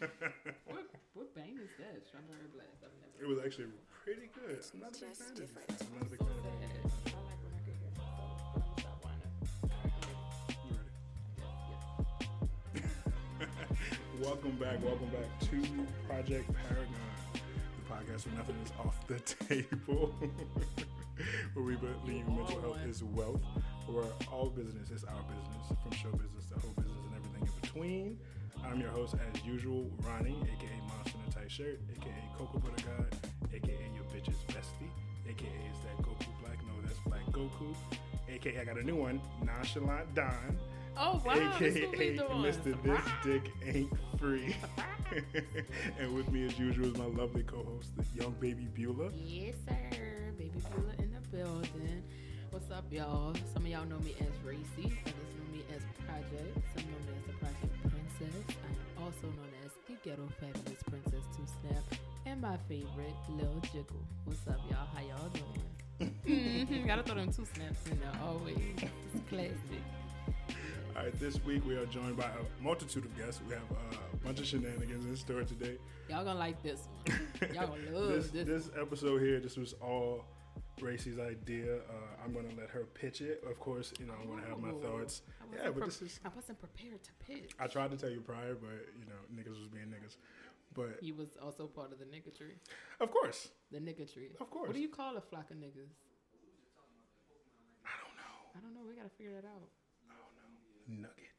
what what bang is that? Strawberry blast. I've never. It was actually pretty good. I'm not a big fan of it. I'm not a big so fan of it. I like when I can hear myself, but I'm gonna stop whining. You ready? Yeah. welcome back, welcome back to Project Paragon, the podcast where nothing is off the table, where we believe You mental health one. is wealth, where all business is our business, from show business to whole business and everything in between. I'm your host, as usual, Ronnie, aka Monster in a Tight Shirt, aka Cocoa Butter God, aka your bitch's bestie, aka is that Goku Black? No, that's Black Goku. AKA I got a new one, Nonchalant Don. Oh wow, this will be AKA. Mr. This Dick Ain't Free. and with me as usual is my lovely co-host, the young baby Beulah. Yes, sir. Baby Beulah in the building. What's up, y'all? Some of y'all know me as Racy. Others know me as Project. Some know me as the Project Princess. I am also known as the Ghetto Fabulous Princess Two Snap. And my favorite, Lil Jiggle. What's up, y'all? How y'all doing? Mhm, Gotta throw them two snaps in there always. It's classic. All right, this week we are joined by a multitude of guests. We have uh, a bunch of shenanigans in store today. Y'all gonna like this one. Y'all gonna love this, this. this episode here, this was all Racy's idea. Uh, I'm gonna let her pitch it. Of course, you know I'm gonna have my thoughts. I wasn't Yeah, but pre- this is. I wasn't prepared to pitch. I tried to tell you prior, but you know niggas was being niggas. But He was also part of the nigga tree. of course, The nigga tree. Of course. What do you call a flock of niggas? I don't know. I don't know. We gotta figure that out. I don't know. Nugget.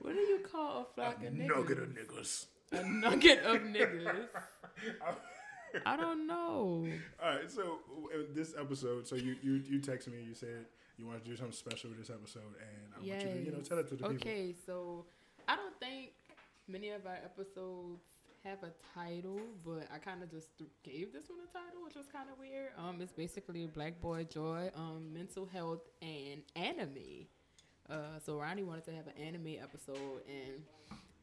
What what do you call a flock of niggas? Nugget of niggas. A nugget of niggas. I don't know. All right, so uh, this episode, so you you you texted me, you said you want to do something special with this episode, and I want you to you know tell it to the people. Okay, so I don't think many of our episodes have a title, but I kind of just th- gave this one a title, which was kind of weird. Um, it's basically Black Boy Joy, um, mental health and anime. Uh, so Ronnie wanted to have an anime episode, and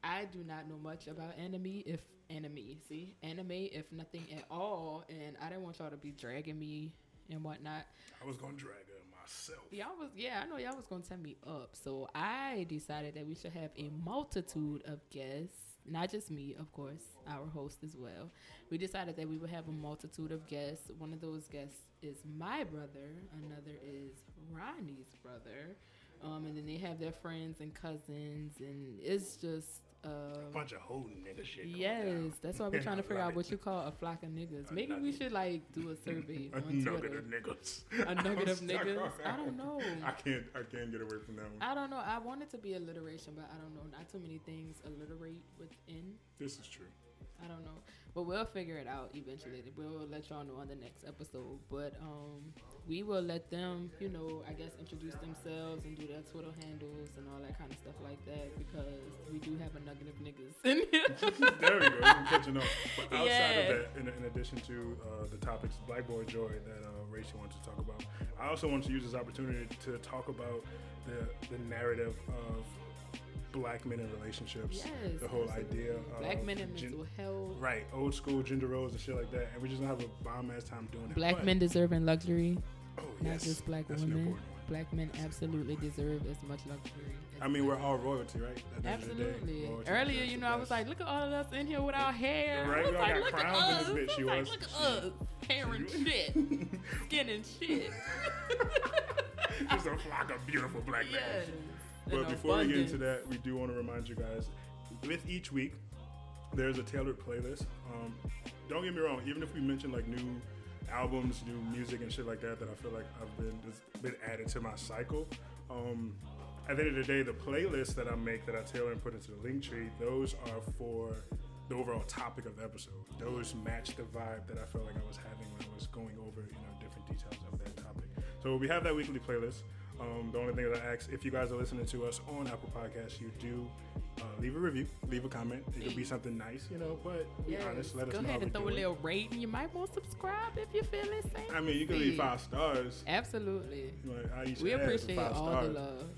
I do not know much about anime, if anime, see anime, if nothing at all, and I didn't want y'all to be dragging me and whatnot. I was gonna drag her myself. Y'all was yeah, I know y'all was gonna set me up. So I decided that we should have a multitude of guests. Not just me, of course, our host as well. We decided that we would have a multitude of guests. One of those guests is my brother, another is Ronnie's brother. Um, and then they have their friends and cousins and it's just uh Bunch of whole nigga shit. Yes, that's why we're trying to figure out what you call a flock of niggas. A Maybe we should like do a survey A on nugget Twitter. of niggas. A nugget of niggas? I don't know. I can't. I can't get away from that one. I don't know. I want it to be alliteration, but I don't know. Not too many things alliterate within. This is true. I don't know. But we'll figure it out eventually. We'll let y'all know on the next episode. But um we will let them, you know, I guess introduce themselves and do their Twitter handles and all that kind of stuff like that because we do have a nugget of niggas in here. there we go. I'm catching on. But outside Yeah. of that, in, in addition to uh, the topics Black Boy Joy that uh, Rachel wants to talk about, I also want to use this opportunity to talk about the the narrative of black men in relationships. yes. the whole absolutely. idea of Black men in gen- mental health. Right, old school gender roles and shit like that, and we just don't have a bomb ass time doing it. Black But- men deserving luxury, oh, not just black that's women. Black men absolutely deserve as much luxury. as I mean, we're all royalty, right? At the end of the day, Absolutely. royalty Earlier, you know, I was like, look at all of us in here with our hair. Right, I was we all like, got look at crowns in us. this bitch. Was like, was- look at us. Hair and shit. Skin and shit. just a flock of beautiful black men. yes. But before we get into that, we do want to remind you guys with each week, there's a tailored playlist. Um, don't get me wrong, even if we mention like new albums, new music, and shit like that, that I feel like I've been just been added to my cycle. Um, at the end of the day, the playlists that I make that I tailor and put into the Linktree, those are for the overall topic of the episode. Those match the vibe that I felt like I was having when I was going over, you know, different details of that topic. So we have that weekly playlist. Um, the only thing that I ask, if you guys are listening to us on Apple Podcasts, you do uh, leave a review, leave a comment. It could be something nice, you know, but be Yes. honest. Let us Go ahead and throw a little rating. You might want to subscribe if you feel it same. I mean, you can leave five stars. Absolutely. Like, We appreciate all stars, the love.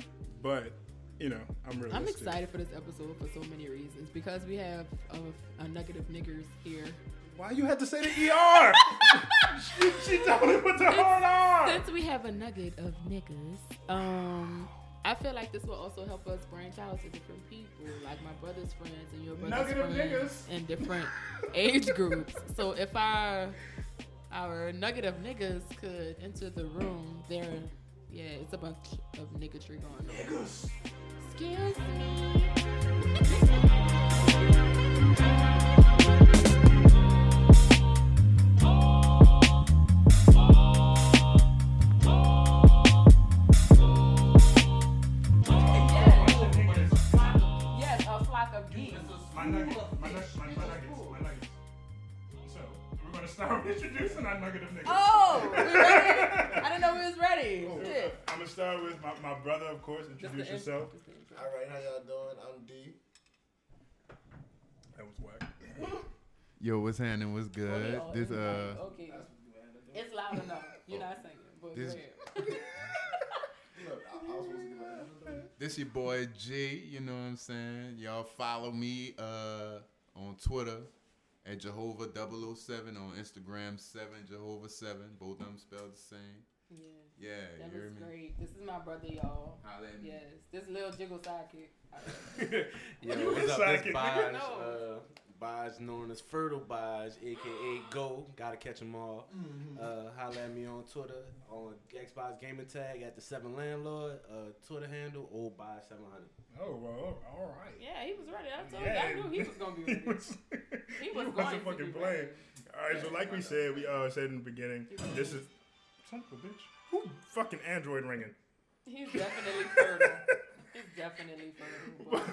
But you know, I'm really. I'm excited for this episode for so many reasons because we have a, a nugget of niggers here. Why you had to say the ER? she, she told the hard R. Since we have a nugget of niggas, um, I feel like this will also help us branch out to different people, like my brother's friends and your brother's Nugget of friends niggas. in different age groups. So if our our nugget of niggas could enter the room, there, yeah, it's a bunch of niggatry going on. Niggas. Excuse me. My nuggets. My nuggets. My, my nuggets. My nuggets. So we're gonna start with introducing our nugget of niggas. Oh, we ready? I didn't know we was ready. Oh, Shit. I'm gonna start with my, my brother, of course. Introduce the yourself. intro, just the intro. All right, how y'all doing? I'm D. That was whack. Yo, what's happening? What's Oh, we good? all This uh, okay. It's loud enough. You're not singing, but This- go ahead. Look, I, I was supposed to give an this your boy G. You know what I'm saying? Y'all follow me uh on Twitter at Jehovah 007 on Instagram Seven Jehovah Seven. Both of them spelled the same. Yeah, Yeah, that you was me. great. This is my brother, y'all. Holla at me. Yes, this little jiggle sidekick. Yo, You what's his up? This sidekick, Baj, nigga. No. uh, Baj known as Fertile Baj, aka Go. Gotta catch them all. Uh, holla at me on Twitter on Xbox Gaming Tag at the Seven Landlord. Uh, Twitter handle Old Baj Seven Hundred. Oh well, all right. Yeah, he was ready. I told you. I knew he was gonna be he ready. was, He was wasn't going fucking playing. ready. All right, so like we said, we uh, said in the beginning, this is son of a bitch. Who fucking Android ringing? He's definitely fertile. Definitely but-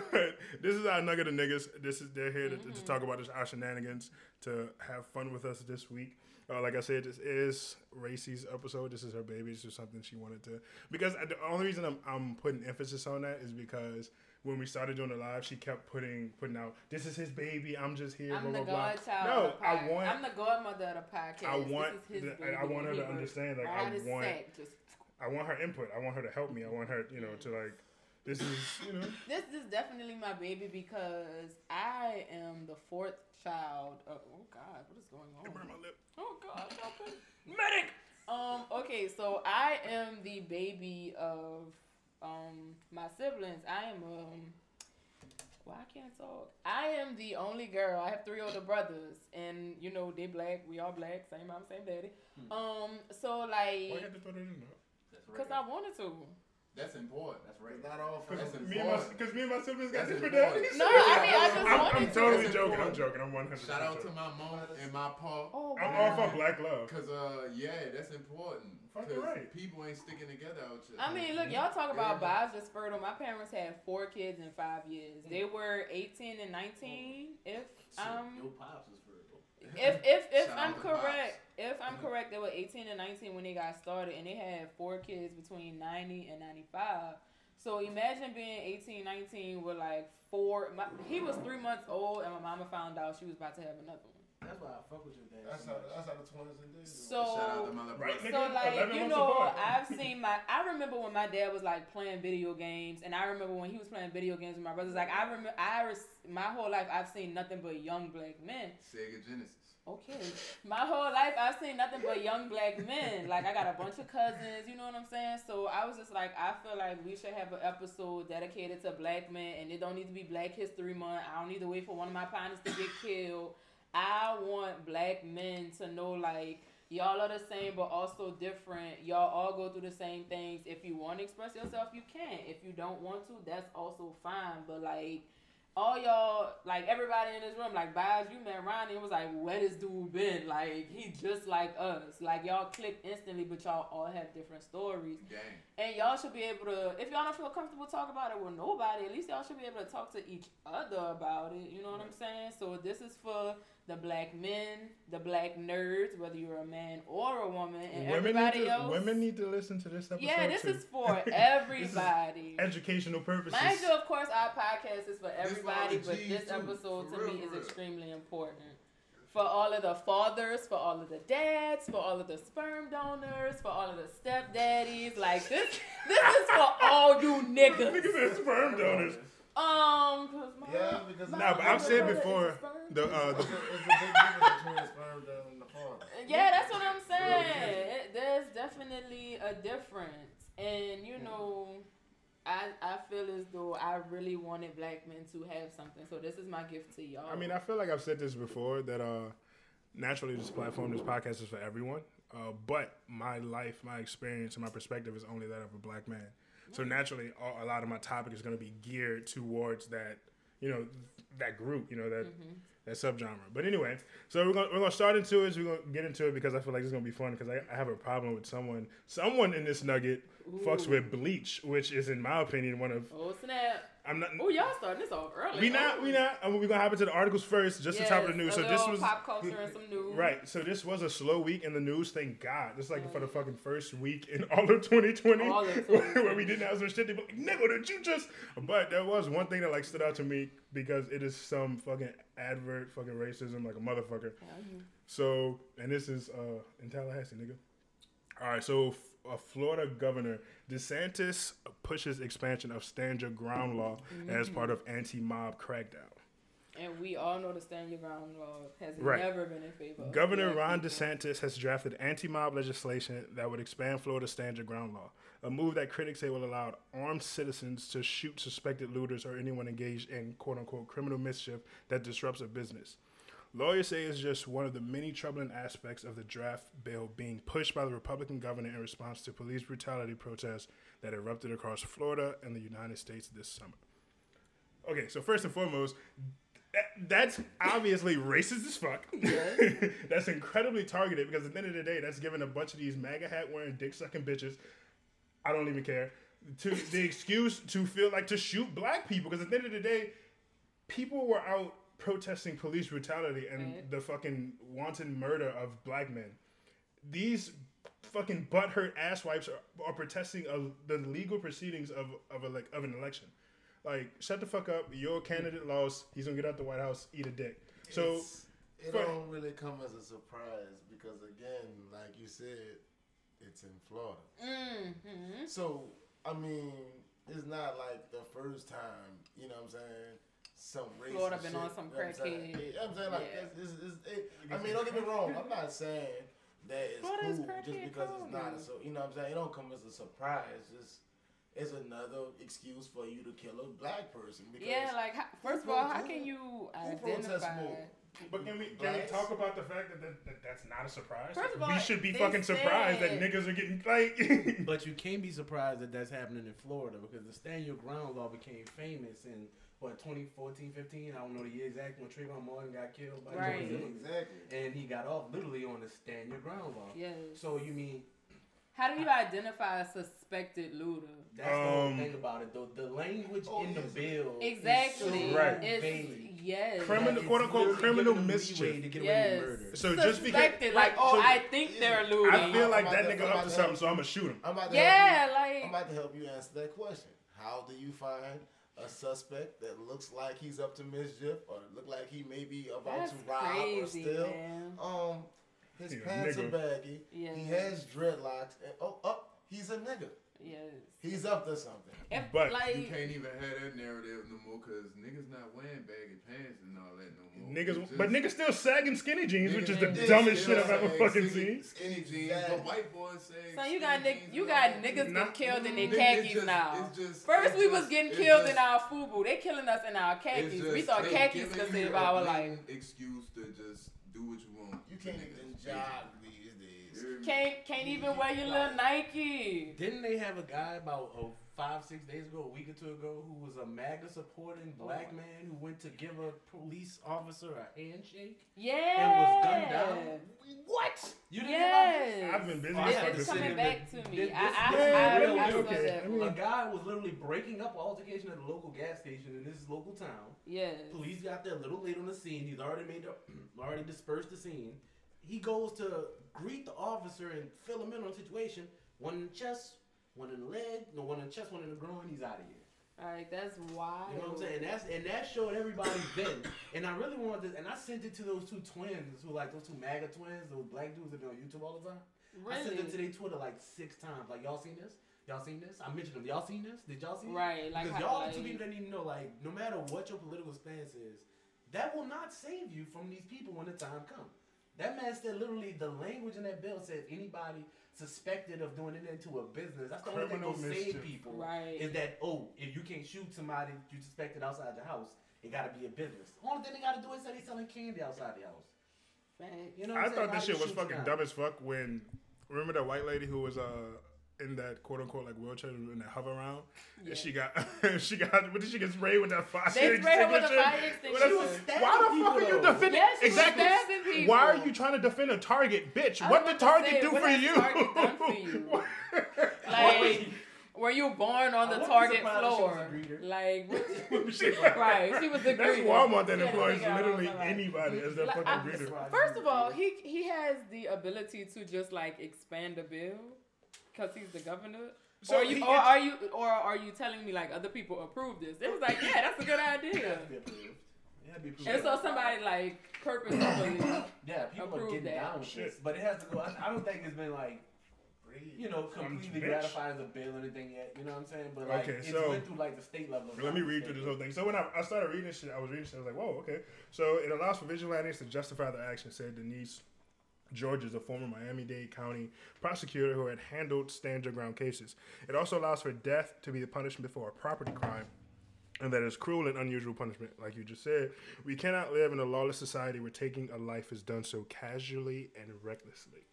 this is our nugget of niggas. This is they're here to, to Mm-hmm. talk about this, our shenanigans, to have fun with us this week. Uh, like I said, this is Racy's episode. This is her baby. This is something she wanted to. Because the only reason I'm, I'm putting emphasis on that is because when we started doing the live, she kept putting putting out, "This is his baby. I'm just here." I'm blah the blah blah. godchild. No, of the I want. I'm the godmother of the podcast. I want This is his the- I want her He to understand, like, I want- Just I want her input. I want her to help me. I want her, you know, to like. This is, you know. This is definitely my baby because I am the fourth child. Of, oh God, what is going It on? burned my lip. Oh God, stop medic. Um. Okay, so I am the baby of um my siblings. I am um. Well, I can't talk. I am the only girl. I have three older brothers, and you know they black. We all black. Same mom, same daddy. Um. So like. Why you like, had to throw that in there? cause I wanted to. That's important. That's right. It's not all for That's Because That's me, and my, me and my siblings got That's different important. daddies. No, I mean I just I'm, wanted I'm totally That's joking. I'm joking. I'm 100. Shout out to my mom and my pa. Oh, I'm wow. all for black love. Cause uh yeah, that's important. Fucking 'Cause right. People ain't sticking together out here. I mean, look, y'all talk about Yeah. Bob's just fertile. My parents had four kids in five years. They were 18 and 19. If um, Your pops is Fertile. If if if Shout I'm out to Bob's. correct, if I'm correct, they were 18 and 19 when they got started, and they had four kids between 90 and 95. So imagine being 18, 19 with like four. My, he was three months old, and my mama found out she was about to have another one. That's why I fuck with your dad. That's so how, that's how the twins and this. Shout out So to my Right, So like you know, apart. I've seen my. I remember when my dad was like playing video games, and I remember when he was playing video games with my brothers. Like I remember, I res- my whole life I've seen nothing but young black men. Sega Genesis. Okay, my whole life I've seen nothing but young black men. Like I got a bunch of cousins, you know what I'm saying? So I was just like, I feel like we should have an episode dedicated to black men, and it don't need to be Black History Month. I don't need to wait for one of my partners to get killed. I want black men to know like y'all are the same but also different. Y'all all go through the same things. If you want to express yourself, you can. If you don't want to, that's also fine. But like all y'all, like everybody in this room, like Baz, you met Ronnie, it was like, where this dude been? Like he just like us. Like y'all clicked instantly, but y'all all have different stories. Gang. And y'all should be able to, if y'all don't feel comfortable talking about it with nobody, at least y'all should be able to talk to each other about it. You know what I'm saying? So this is for the black men, the black nerds, whether you're a man or a woman, and Women need, everybody to, else. women need to listen to this episode yeah, this too. is for everybody. educational purposes. Mind you, of course, our podcast is for This for all everybody, the but this too, episode for to real, me for is extremely important. For all of the fathers, for all of the dads, for all of the sperm donors, for all of the stepdaddies, like this, this is for all you Niggas niggas. are sperm donors. Um, cause my, Yeah, because my Nah, but I've said brother before the uh, the a, it's a big difference between the sperm the father. Yeah, that's what I'm saying. It, there's definitely a difference, and you know, I, I feel as though I really wanted black men to have something. So this is my gift to y'all. I mean, I feel like I've said this before that uh, naturally this platform, this podcast is for everyone. Uh, but my life, my experience, and my perspective is only that of a black man. So naturally, a- a lot of my topic is going to be geared towards that, you know, that group, you know, that mm-hmm. that subgenre. But anyway, so we're gonna we're gonna start into it. So we're gonna get into it because I feel like it's gonna be fun because I, I have a problem with someone someone in this nugget fucks with bleach, which is in my opinion one of oh snap! I'm not. Oh y'all starting this off early. We not, we not. I mean, we're gonna hop into the articles first, just the top of the news. Yes, So this was pop culture and some news. right. So this was a slow week in the news. Thank God. This is like for the fucking first week in all of 2020, All of where we didn't have some shit. They like, nigga, did you just? But there was one thing that like stood out to me because it is some fucking advert, fucking racism, like a motherfucker. Yeah. So, and this is uh in Tallahassee, nigga. All right, so a Florida governor DeSantis pushes expansion of stand your ground law as part of anti-mob crackdown. And we all know the stand your ground law has Right. never been in favor. Governor Ron. DeSantis has drafted anti-mob legislation that would expand Florida's stand your ground law, a move that critics say will allow armed citizens to shoot suspected looters or anyone engaged in quote-unquote criminal mischief that disrupts a business. Lawyers say it's just one of the many troubling aspects of the draft bill being pushed by the Republican governor in response to police brutality protests that erupted across Florida and the United States this summer. Okay, so first and foremost, that, that's obviously racist as fuck. that's incredibly targeted because at the end of the day, that's giving a bunch of these MAGA hat wearing, dick sucking bitches. I don't even care. To the excuse to feel like to shoot black people because at the end of the day, people were out protesting police brutality and Right. the fucking wanton murder of black men. These fucking butthurt asswipes are, are protesting of the legal proceedings of of a, like of an election. Like, shut the fuck up. Your candidate lost. He's gonna get out the White House, eat a dick. So It's- it for- don't really come as a surprise because again, like you said, it's in Florida. Mhm. So I mean, it's not like the first time. You know what I'm saying? Some racist Florida been shit, on some you I'm saying? crackhead. You know what I'm saying like Yeah. it's, it's, it's, it, I mean, don't get me wrong. I'm not saying that it's Florida's cool just because cool it's not. now. So you know what I'm saying? It don't come as a surprise. It's it's another excuse for you to kill a black person. Because Yeah, like first of all, how can you identify? But can we can we talk about the fact that, that, that that's not a surprise? First of all, we should be fucking surprised that niggas are getting like. But you can't be surprised that that's happening in Florida because the stand your ground law became famous in what 2014, 15. I don't know the year exact when Trayvon Martin got killed by Right. George Zimmerman. exactly. and he got off literally on the stand your ground law. Yes. So you mean How do you identify a suspected looter? that's the whole Um, thing about it though. The language Oh, in the bill Exactly. is so Right. It's vague. yes. Criminal- It's quote, unquote, criminal giving mischief. To get Yes. away with murder. So just because- like, oh, so- I think they're looting. I feel like that to- nigga I'm up to to something, help so I'm gonna shoot him. I'm about to yeah, help you. like I'm about to help you answer that question. How do you find a suspect that looks like he's up to mischief or look like he may be about that's to rob crazy, or steal? man. Um, his He pants are baggy. Yeah. He has dreadlocks. And, oh, oh, he's a nigga. Yes. He's up to something. If, But like, You can't even have that narrative no more because niggas not wearing baggy pants and all that no more. Niggas, It's but niggas still sagging skinny jeans, which is the dumbest shit I've ever fucking skinny- seen. Skinny jeans, Exactly. but white boys say. so you got jeans you got all niggas Nah. get killed in their khakis just- now. just- First it's we was getting killed just- in our FUBU. They killing us in our it's khakis. We thought khakis giving could you save our life. Excuse to just do what you want. You can't niggas. even jog these Can't can't even wear your little Nike. Didn't they have a guy about oh, five, six days ago, a week or two ago, who was a MAGA supporting oh black man who went to give a police officer a handshake Yeah. and was gunned down? What? You didn't hear about? Yes. I've been busy. I as It's this to coming week. back to me. This- I, I, this- I, Yeah, I, yeah, I okay. that. I mean- A guy was literally breaking up an altercation at a local gas station in this local town. Yes. Police got there a little late on the scene. He's already made the, already dispersed the scene. He goes to greet the officer and fill him in on the situation. One in the chest, one in the leg, no one in the chest, one in the groin. He's out of here. Like that's wild. You know what I'm saying? And that's and that showed everybody then. And I really wanted to, and I sent it to those two twins who like those two MAGA twins, those black dudes that be on YouTube all the time. Really? I sent it to their Twitter like six times. Like y'all seen this? Y'all seen this? I mentioned them. Y'all seen this? Did y'all see it? Right. Like because y'all like, two people that need to know, like, no matter what your political stance is, that will not save you from these people when the time comes. That man said literally the language in that bill said anybody suspected of doing it into a business. That's the only thing Criminal that'll save people. Right. Is that oh, if you can't shoot somebody you suspected outside your house, it gotta be a business. Only thing they gotta do is say they selling candy outside the house. Man, you know what I I'm saying? thought Why this shit was fucking now? dumb as fuck when remember that white lady who was uh in that quote unquote like wheelchair in that Hoveround Yeah. and she got she got what did she get sprayed with that fire They sprayed her with a extinguisher? fire extinguisher. the- She was stabbing Why the fuck are you defending Yes, she exactly? stabbing. Why are you trying to defend a target, bitch? I What did Target say, do what for has you? Target done for you? Like, were you born on the I Target surprised if she was floor? a. Like, what- Shit like- right? She was a greeter. That's greeter. Walmart that She had employs literally anybody as their Like, fucking I- greeter. First of all, he he has the ability to just like expand a bill because he's the governor. So or, you, or gets- are you or are you telling me like other people approve this? It was like, yeah, that's a good It idea. has to be approved. It has to be approved. And so somebody like purposefully, Yeah, people are approve getting that. down with Shit. this, but it has to go. I, I don't think it's been like you know completely bitch. ratified as a bill or anything yet. You know what I'm saying? But like Okay, it's so- went through like the state level. if Let me read through this whole thing. So when I, I started reading this shit, I was reading shit. I was like, whoa, okay. So it allows for vigilantes to justify their action, said Denise George is a former Miami-Dade County prosecutor who had handled stand your ground cases. It also allows for death to be the punishment for a property crime. And that is cruel and unusual punishment, like you just said. We cannot live in a lawless society where taking a life is done so casually and recklessly.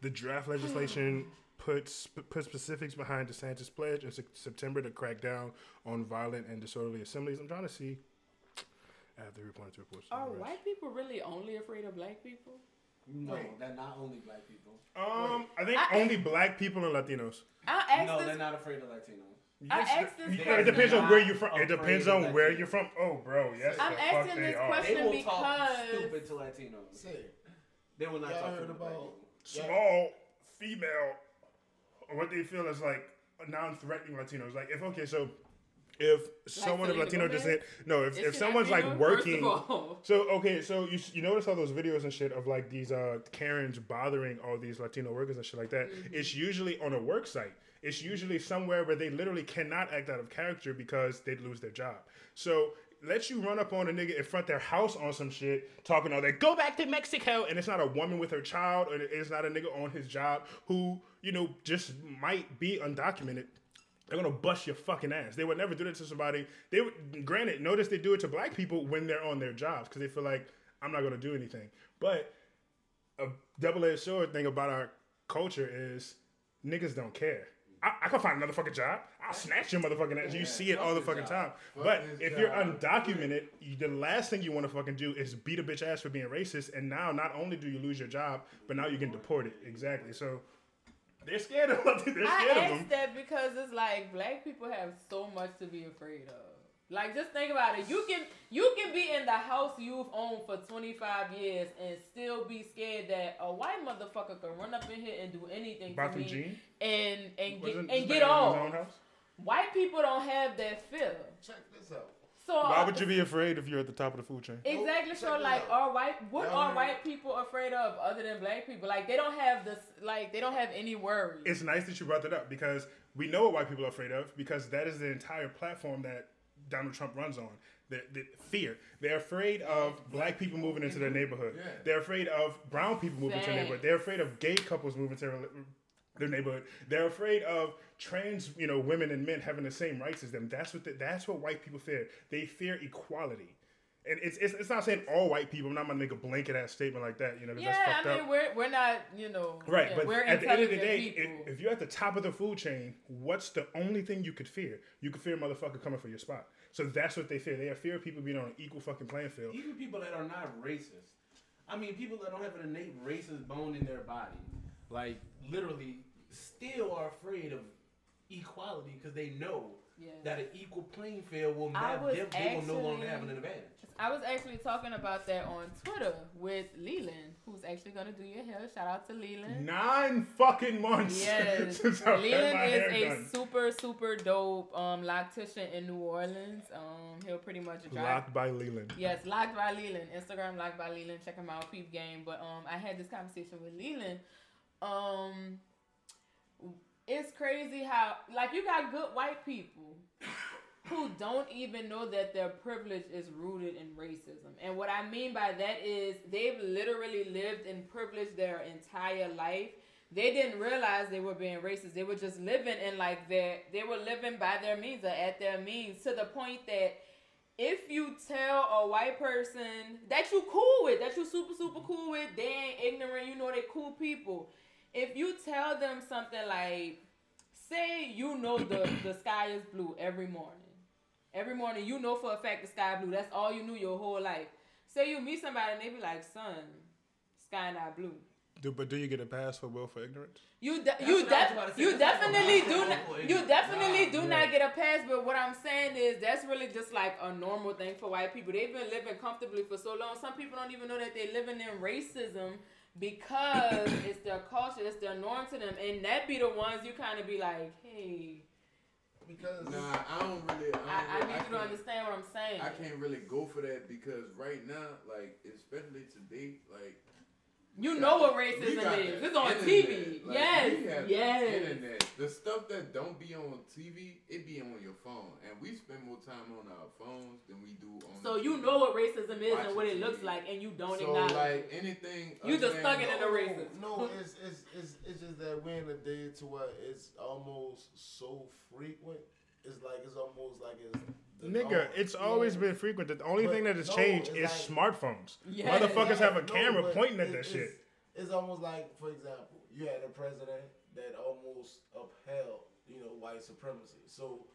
The draft legislation puts put specifics behind DeSantis' pledge in Sep- September to crack down on violent and disorderly assemblies. I'm trying to see. I have the reports reports. are white people really only afraid of black people? No, Wait. they're not only black people. Um, I think I- only black people and Latinos. I asked No, this. they're not afraid of Latinos. I asked this yeah, question. It depends on where you're from. It depends of on where you're from. Oh, bro, yes, I'm the asking they this are. question- They will talk stupid to Latinos. Say, They will not Y'all talk heard to the black about- people. Small female, or what they feel is like non-threatening Latinos. Like if okay, so if someone of Latino descent, no, if, if someone's Latino? like working. So okay, so you you notice all those videos and shit of like these uh Karens bothering all these Latino workers and shit like that. Mm-hmm. It's usually on a work site. It's usually somewhere where they literally cannot act out of character because they'd lose their job. So let you run up on a nigga in front of their house on some shit, talking all that, go back to Mexico, and it's not a woman with her child, or it's not a nigga on his job who, you know, just might be undocumented. They're gonna bust your fucking ass. They would never do that to somebody. They would, granted, notice they do it to black people when they're on their jobs because they feel like I'm not gonna do anything. But a double-edged sword thing about our culture is niggas don't care. I, I can find another fucking job. I'll snatch your motherfucking ass. You see it all the fucking his time. Fuck But if you're undocumented, you, the last thing you want to fucking do is beat a bitch ass for being racist. And now, not only do you lose your job, but now you're getting deported. Exactly. So they're scared of. They're scared I of them. asked that because it's like black people have so much to be afraid of. Like just think about it. You can you can be in the house you've owned for 25 years and still be scared that a white motherfucker can run up in here and do anything to Botham me Jean? and and get Wasn't and get man in his own off. White people don't have that fear. check this out. So Why would you be afraid if you're at the top of the food chain? Exactly. Check So this like, out. are white? What Y'all are heard- white people afraid of other than black people? Like they don't have this. Like they don't have any worries. It's nice that you brought that up because we know what white people are afraid of because that is the entire platform that Donald Trump runs on. The, the fear. They're afraid of black people moving into their mm-hmm. neighborhood. Yeah. They're afraid of brown people moving into their neighborhood. They're afraid of gay couples moving to their, their neighborhood. They're afraid of trans, you know, women and men having the same rights as them. That's what the, that's what white people fear. They fear equality. And it's, it's, it's not saying all white people. I'm not gonna make a blanket ass statement like that, you know, 'cause yeah, that's fucked I up. mean we're we're not you know Right, yeah, but we're at the end of the day, if, if you're at the top of the food chain, what's the only thing you could fear? You could fear a motherfucker coming for your spot. So that's what they fear. They have fear of people being on an equal fucking playing field. Even people that are not racist. I mean, people that don't have an innate racist bone in their body, like literally, still are afraid of equality because they know Yeah. that an equal playing field will I not. was They, they will no longer have an advantage. I was actually talking about that on Twitter with Leland, who's actually gonna do your hair. Shout out to Leland. Nine fucking months. Yes, since Leland is a done. super super dope um loctician in New Orleans. Um, he'll pretty much drive. Locked by Leland. Yes, locked by Leland. Instagram locked by Leland. Check him out, Peep Game. But um, I had this conversation with Leland. Um, it's crazy how like you got good white people who don't even know that their privilege is rooted in racism. And what I mean by that is they've literally lived in privilege their entire life. They didn't realize they were being racist. They were just living in like their they were living by their means or at their means to the point that if you tell a white person that you cool with, that you super super cool with, they ain't ignorant, you know they cool people. If you tell them something like, say you know the the sky is blue every morning, every morning you know for a fact the sky blue. That's all you knew your whole life. Say you meet somebody and they be like, son, sky not blue. Do, but do you get a pass for willful ignorance? You de- you what I was def- about to say. you definitely do not you definitely Nah, do not get a pass. But what I'm saying is that's really just like a normal thing for white people. They've been living comfortably for so long. Some people don't even know that they're living in racism because it's their culture, it's their norm to them, and that be the ones you kind of be like, hey, Because Nah, I don't really. I, I, don't I really- need you to understand what I'm saying. I can't really go for that because right now, like especially today, like You know what racism is. It's on internet. TV. Like, yes, yes. internet. The stuff that don't be on TV, it be on your phone, and we spend more time on our phones than we do on. So you TV. know what racism is and what it looks like, and you don't So acknowledge. like anything, You just stuck it in the racism. No, it's, it's it's it's just that we're in a day to where it's almost so frequent. It's like it's almost like it's Nigga, it's always Yeah. been frequent. The only But thing that has no, changed is like- smartphones. Yes. Motherfuckers have a No, camera pointing at that it's, shit. It's almost like, for example, you had a president that almost upheld, you know, white supremacy. So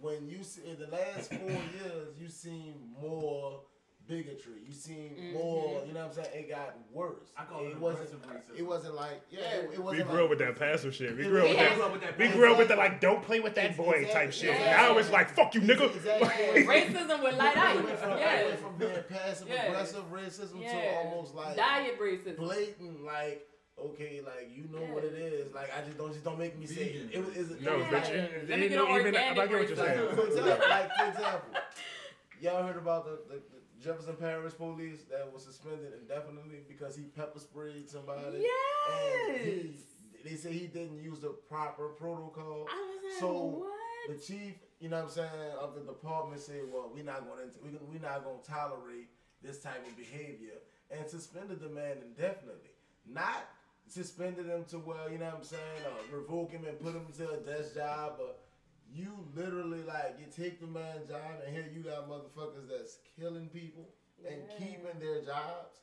when you see in the last four years, you seen more bigotry. You seen mm-hmm. more. You know what I'm saying? It got worse. I call it wasn't. aggressive racism. It wasn't like yeah. It, it We wasn't. grew like, up with that passive shit. We grew up with had- that. grew up with that We grew up with the like, don't play with that boy Exactly. type shit. Yeah. Now it's like, fuck you, nigga. Exactly. racism with light It ice. went from, it Yes. went from being passive Yeah. aggressive racism Yeah. to almost like diet racism. blatant like okay like you know what it is like I just don't just don't make me say it. Vegan. it was is No, Yeah. but you, Let you me get know, on even I organic get what you're saying. for example, like for example, y'all heard about the, the, the Jefferson Parish police that was suspended indefinitely because he pepper sprayed somebody. And he, Yes. they say he didn't use the proper protocol. I was like, So, what? The chief, you know what I'm saying, of the department said, well, we're not going to, we we're not going to tolerate this type of behavior and suspended the man indefinitely. Not suspended him to where, you know what I'm saying, uh, revoke him and put him to a desk job, but you literally like you take the man job and here you got motherfuckers that's killing people and keeping their jobs.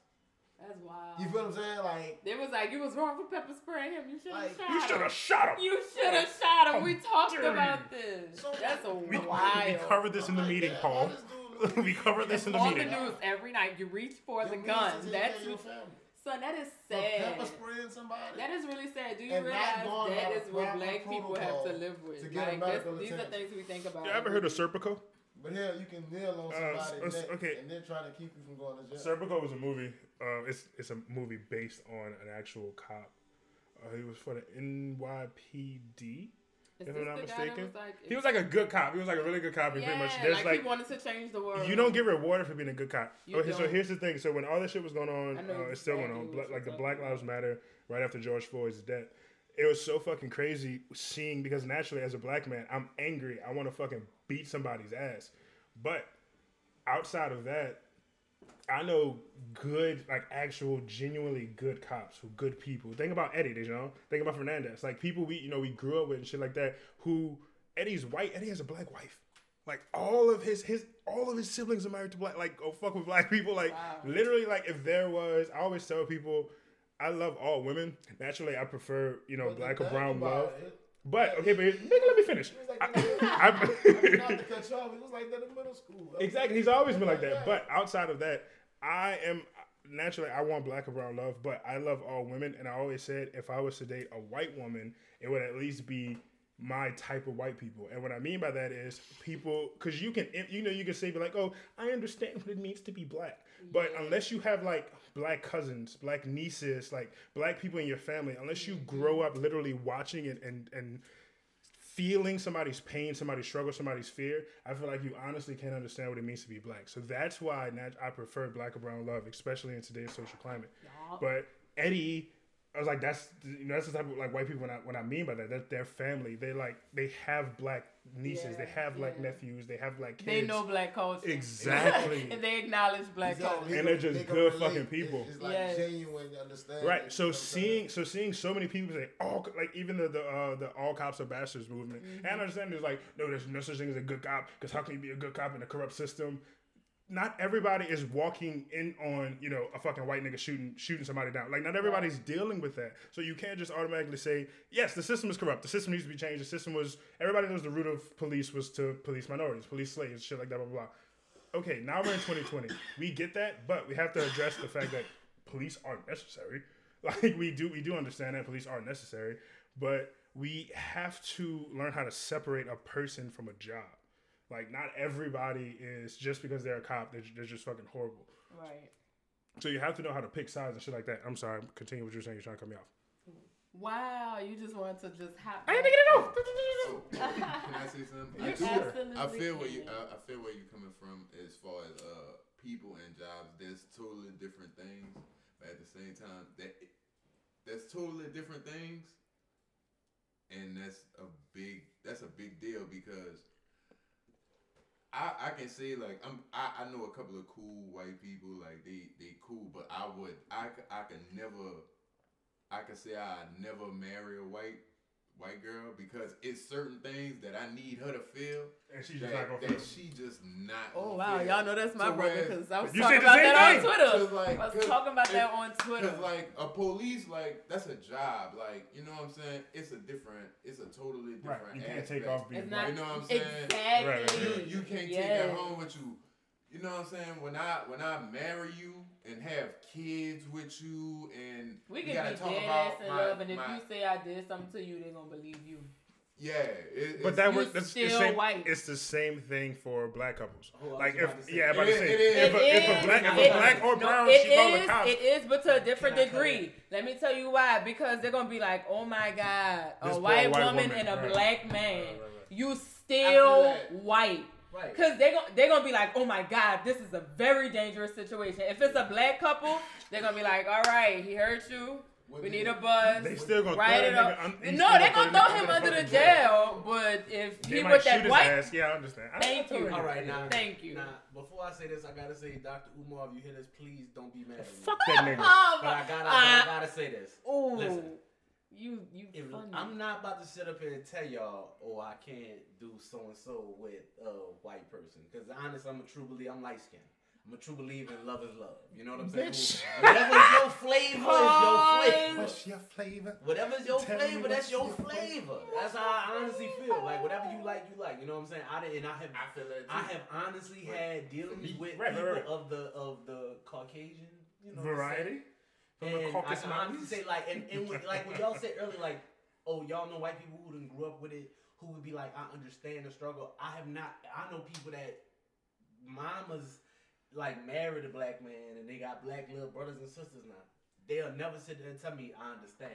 That's wild. You feel what I'm saying? Like They was like, you was wrong for pepper spraying him. You should have Like, shot You him. should have shot him. You should have oh, shot him. We talked about this. So- That's a We, wild. we covered this in the I'm meeting, damn, Paul. why this dude look- we covered this in the meeting. on the news every night. You reach for the Your gun. That's your family. Son. That is For sad. pepper spraying somebody. That is really sad. Do you And realize going that by what black people have to live with? to get like, that's, medical these are things we think about. You ever heard of Serpico? But hell, you can kneel on Uh, somebody's s- neck, okay. and they're trying to keep you from going to jail. Serpico was a movie. Uh, it's it's a movie based on an actual cop. Uh, he was for the NYPD. Is if I'm not the guy that mistaken. was like, He was like a good cop. He was like a really good cop. He yeah, pretty much there's like, like, he wanted to change the world. you don't get rewarded for being a good cop. Okay, so here's the thing. So when all this shit was going on, uh, it's still going on. Bla- like the Black. Lives Matter right after George Floyd's death. It was so fucking crazy seeing because naturally as a black man, I'm angry. I want to fucking beat somebody's ass. But outside of that, I know good, like actual, genuinely good cops who good people. Think about Eddie, you know. Think about Fernandez, like people we, you know, we grew up with and shit like that. Who Eddie's white. Eddie has a black wife. Like all of his his all of his siblings are married to black. Like go fuck with black people. Like Wow. literally, like if there was, I always tell people, I love all women. Naturally, I prefer you know But black or brown love. it, But okay, but nigga, let me finish. Like I-. I- I not to cut you off, it was like that in middle school. Exactly. He's always been like that. But outside of that, I am naturally I want black and brown love, but I love all women. And I always said if I was to date a white woman, it would at least be my type of white people. And what I mean by that is people, because you can, you know, you can say, be like, oh, I understand what it means to be black. But unless you have like black cousins, black nieces, like black people in your family, unless you grow up literally watching it and, and feeling somebody's pain, somebody's struggle, somebody's fear, I feel like you honestly can't understand what it means to be black. So that's why I prefer black or brown love, especially in today's social climate. But Eddie, I was like, that's you know, that's the type of like white people when I when I mean by that, that their family, they like they have black nieces, they have black yeah. nephews, they have black kids. They know black culture. Exactly. and they acknowledge black Exactly. culture. And they're just They good relate. fucking people. It's, it's like Yes. genuine understanding. Right. So you know what I'm saying? seeing so seeing so many people say all like even the the uh, the all cops are bastards movement. Mm-hmm. And I understand there's like no there's no such thing as a good cop because how can you be a good cop in a corrupt system? Not everybody is walking in on you know a fucking white nigga shooting shooting somebody down. Like not everybody's dealing with that. So you can't just automatically say yes the system is corrupt. The system needs to be changed. The system was everybody knows the root of police was to police minorities, police slaves, shit like that. Blah blah blah. Okay, now we're in 2020. We get that, but we have to address the fact that police aren't necessary. Like we do, we do understand that police are necessary, but we have to learn how to separate a person from a job. Like not everybody is just because they're a cop, they're, they're just fucking horrible. Right. So you have to know how to pick sides and shit like that. I'm sorry, continue what you're saying. You're trying to cut me off. Wow, you just want to just hop. I didn't get it off. Oh, can I say something? I, You do- absolutely I feel where you. I, I, feel where you're coming from as far as uh people and jobs. There's totally different things, but at the same time, that that's totally different things, and that's a big that's a big deal because I I can say like I'm I, I know a couple of cool white people like they they cool, but I would I I can never I can say I never marry a white white girl because it's certain things that I need her to feel And she's that, just not gonna that she just not. Oh gonna wow, feel. y'all know that's my So brother because I was You talking said the about same that on. Twitter. Like, I was talking about that on Twitter. Cause like a police, like that's a job. Like you know what I'm saying? It's a different. It's a totally Right. different. You can't aspect. take off being It's not You know what I'm saying? exactly. Right, right, You, you can't take that home with you. You know what I'm saying? When I when I marry you and have kids with you and We you can gotta be talk dead about ass in my- love, and if my- you say I did something to you, they're gonna believe you. yeah, it, But it's- that You works. That's the still same. white. It's the same thing for black couples. Oh, I was like about if to say- yeah, I'm about to It- say it is. if, a, if a is. black if It a black is. or No, brown, it she called is. the cops. It is, but to a different Can I cut degree. Let me tell you why. Because they're gonna be like, "Oh my God, This a white, white woman, woman, and a right. black man. Right, right, right. You still that. white." Right. Cause they're gonna they're gonna be like, oh my god, this is a very dangerous situation. If it's a black couple, they're gonna be like, all right, he hurt you. What We they- need a buzz. They still gonna write throw it that up. nigga un- no, still they're gonna gonna throw throw him under the jail. jail. But if They he might with shoot that white, ass. Yeah, I understand. I Thank you. All right, All now. Thank you. Now, before I say this, I gotta say, Dr. Umar, if you hear this, please don't be mad at me. Fuck that nigga. But I gotta, uh, I gotta say this. Ooh, Listen. You you If, funny. I'm not about to sit up here and tell y'all, oh, I can't do so and so with a white person. Because honestly, I'm a true believer. I'm light skinned. I'm a true believer in love is love. You know what I'm saying? Bitch. Whatever's your flavor is your flavor. What's your flavor? Whatever's your Tell flavor, that's your your flavor. That's how I honestly feel. Like whatever you like, you like. You know what I'm saying? I did, and I have, I feel that I have honestly had dealings with Right, right, people right. of the of the Caucasian, you know, Variety. And I can honestly Mountains. say like, and, and when, like when y'all said earlier, like, oh, y'all know white people who didn't grew up with it, who would be like, I understand the struggle. I have not. I know people that mamas like married a black man and they got black little brothers and sisters now. They'll never sit there and tell me I understand.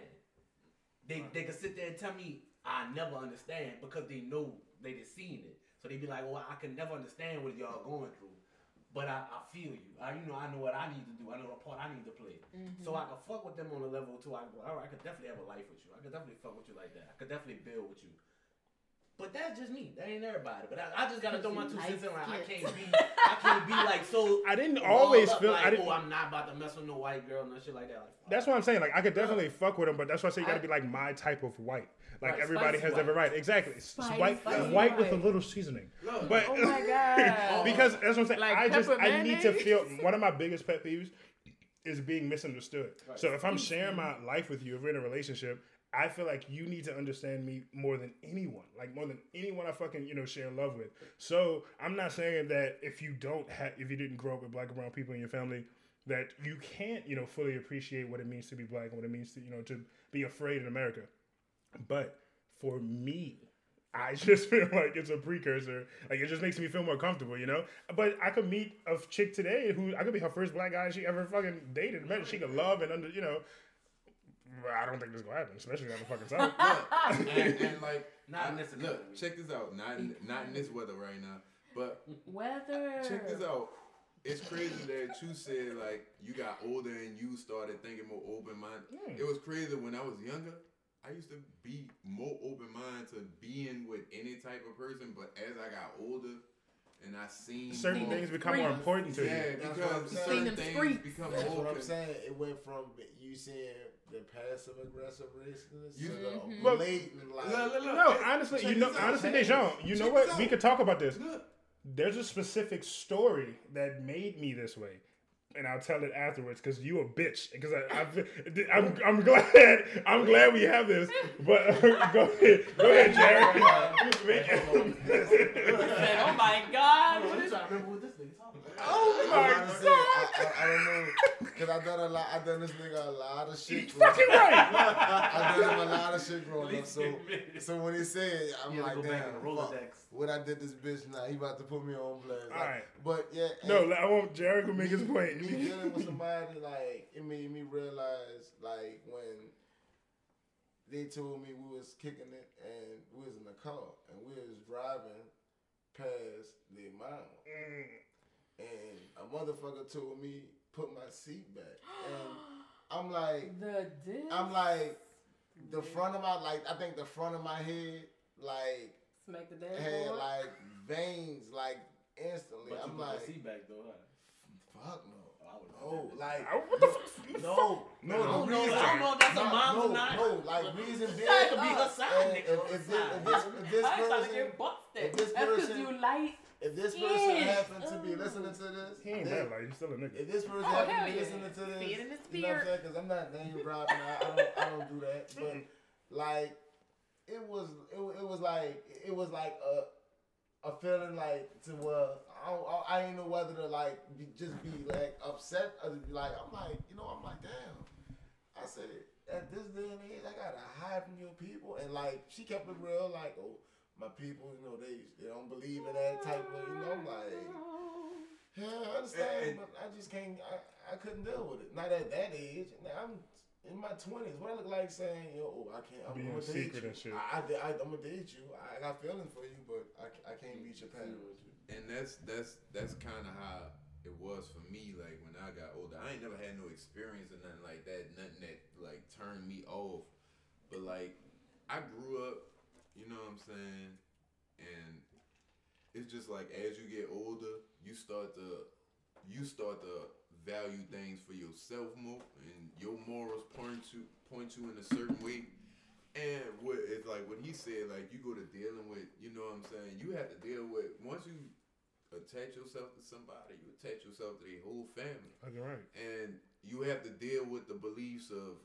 They they can sit there and tell me I never understand because they know they done seen it. So they'd be like, well, I can never understand what y'all going through. But I, I feel you. I you know I know what I need to do. I know the part I need to play. Mm-hmm. So I can fuck with them on a level too. I go, all right, I could definitely have a life with you. I could definitely fuck with you like that. I could definitely build with you. But that's just me. That ain't everybody. But I, I just gotta throw my two cents in. Like I can't be, I can't be like so. I didn't always feel. Like, I didn't. oh, I'm not about to mess with no white girl and shit like that. Like, That's what I'm saying. Like I could definitely fuck with them, but that's why I say you gotta I- be like my type of white. Like Right, everybody has white. different right. Exactly. It's Spicy white, uh, white. white with a little seasoning. Look, But Oh my God. because that's what I'm saying. Like I just pepper I need to feel. One of my biggest pet peeves is being misunderstood. Right. So if I'm sharing my life with you, if we're in a relationship, I feel like you need to understand me more than anyone. Like more than anyone I fucking you know share love with. So I'm not saying that if you don't have, if you didn't grow up with black and brown people in your family, that you can't you know fully appreciate what it means to be black and what it means to you know to be afraid in America. But for me, I just feel like it's a precursor. Like it just makes me feel more comfortable, you know. But I could meet a chick today who I could be her first black guy she ever fucking dated. Imagine she could love and under, you know. I don't think this gonna happen, especially on the fucking side. and, and like, Not in this Look, check this out. Not in, not in this weather right now, but Weather. check this out. It's crazy that you said like you got older and you started thinking more open minded. Hmm. It was crazy when I was younger. I used to be more open minded to being with any type of person, but as I got older and I seen Certain more- things become more important to yeah, you. That's what I'm because saying. Seen certain them things streets. become That's more what I'm saying. It went from you seeing the passive aggressive racist You- to Mhm. the Well, blatant like. Look, look, look. No, honestly, check you know, honestly, Hey, Dejan, you know what? We could talk about this. Look, There's a specific story that made me this way. And I'll tell it afterwards because you a bitch. Because I, I, I'm, I'm glad, I'm glad we have this. But go ahead, go ahead, Jared. Oh my God. What is oh I'm my about to say, I, I, I don't know, cause I done a lot. I done this nigga a lot of shit. You fucking right. I done him a lot of shit growing up. So, so when he said, I'm You like, go back in damn, the fuck, what I did this bitch now, he about to put me on blast. Like, Alright. But yeah, No, and I want Jared to make his point. me point. dealing with somebody like it made me realize like when they told me we was kicking it and we was in the car and we was driving past the mile and a motherfucker told me put my seat back and I'm like the dick? I'm like the front of my like I think the front of my head like Smack the had dashboard. like veins like instantly. But you I'm put like that seat back though, huh? fuck no. Oh, I would No, like Oh, what the fuck? no, no, I don't the know. reason, I don't know if that's a no, no, or not. no, like reason being, That could be her and side nigga if, on the if, this, side. if this, if this I ain't trying to person, busted. if this That's because person- you light. If this person Yeah. happened to be Ooh. listening to this, He ain't they- that like he's still a nigga. if this person Oh, happened to be yeah. listening to this, See it in his you know what I'm saying? Because I'm not name dropping, I, I don't, I don't do that, but like, it was, it, it was like, it was like a, a feeling like to where I, don't, I, I ain't know whether to like be, just be like upset or to be like I'm like you know I'm like damn. I said at this day and age I gotta hide from your people and like she kept it real like oh my people you know they they don't believe in that type of you know I'm like yeah I understand And- but I just can't I, I couldn't deal with it not at that age now I'm in my twenties what I look like saying yo oh, I can't I'm, Being gonna date secret you and shit. I, I, I, I'm gonna date you I got feelings for you but I, I can't beat your parents and that's that's that's kind of how it was for me. Like when I got older, I ain't never had no experience or nothing like that. Nothing that like turned me off. But like I grew up, you know what I'm saying, and it's just like as you get older, you start to you start to value things for yourself more, and your morals point you point you in a certain way. And what it's like what he said, like you go to dealing with, you know what I'm saying. You have to deal with once you attach yourself to somebody, you attach yourself to their whole family, That's right. and you have to deal with the beliefs of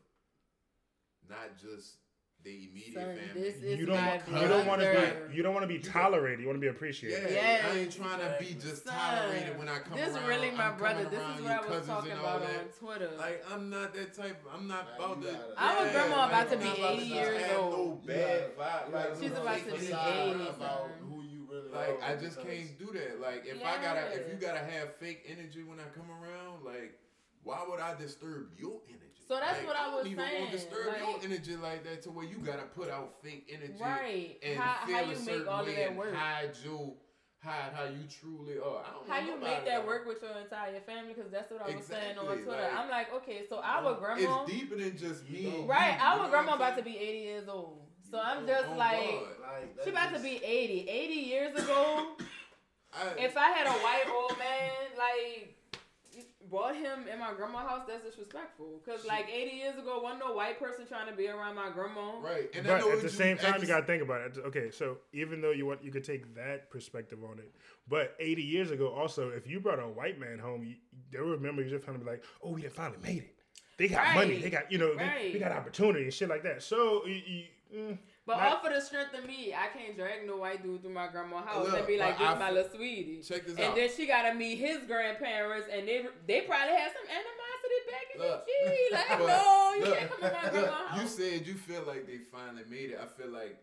not just the immediate Son, family. this is You don't. want- You don't want to be. You don't want to be tolerated. You want to be yeah, appreciated. Yes, I ain't trying to be just Son, tolerated when I come around. This around. really my I'm brother. This is what I was talking about that. on Twitter. Like I'm not that type. I'm not Nah, about you to. gotta- Our grandma about to be 80 years old. No bad vibe. Like She's about to be 80, about who you really Like I just can't do that. Like if I gotta, if you gotta have fake energy when I come around, like why would I disturb your energy? So that's Like, what I was don't even want saying, to disturb like- your energy like that to where you gotta put out fake energy, Right. And How- feel how a you make certain all of way that and work? Hide your, hide how you truly are. I don't How want you make that to- work with your entire family? Because that's what I was saying on Twitter. like- I'm like, okay, so our grandma, It's deeper than just me. and you, right? you Our know grandma what I'm about to be 80 years old. So You I'm know, just on like, God. Like, she that about to be 80. 80 years ago, I, if I had a white old man like brought him in my grandma's house, that's disrespectful. Cause like 80 years ago, wasn't no white person trying to be around my grandma. right, and But at the you- same time, the you gotta think about it. Okay, so even though you want, you could take that perspective on it. But 80 years ago, also, if you brought a white man home, you, they would remember your family be like, "Oh, we done finally made it. They got money. They got you know, they, they got opportunity and shit like that." So, you, you, mm, But Not- off of the strength of me, I can't drag no white dude through my grandma's house Look, and be like, but "This I my little sweetie." Check this and out. then she gotta meet his grandparents, and they they probably had some animosity back in Look, the G. Like, but no, you look, can't come to my look, grandma's you said you feel like they finally made it. I feel like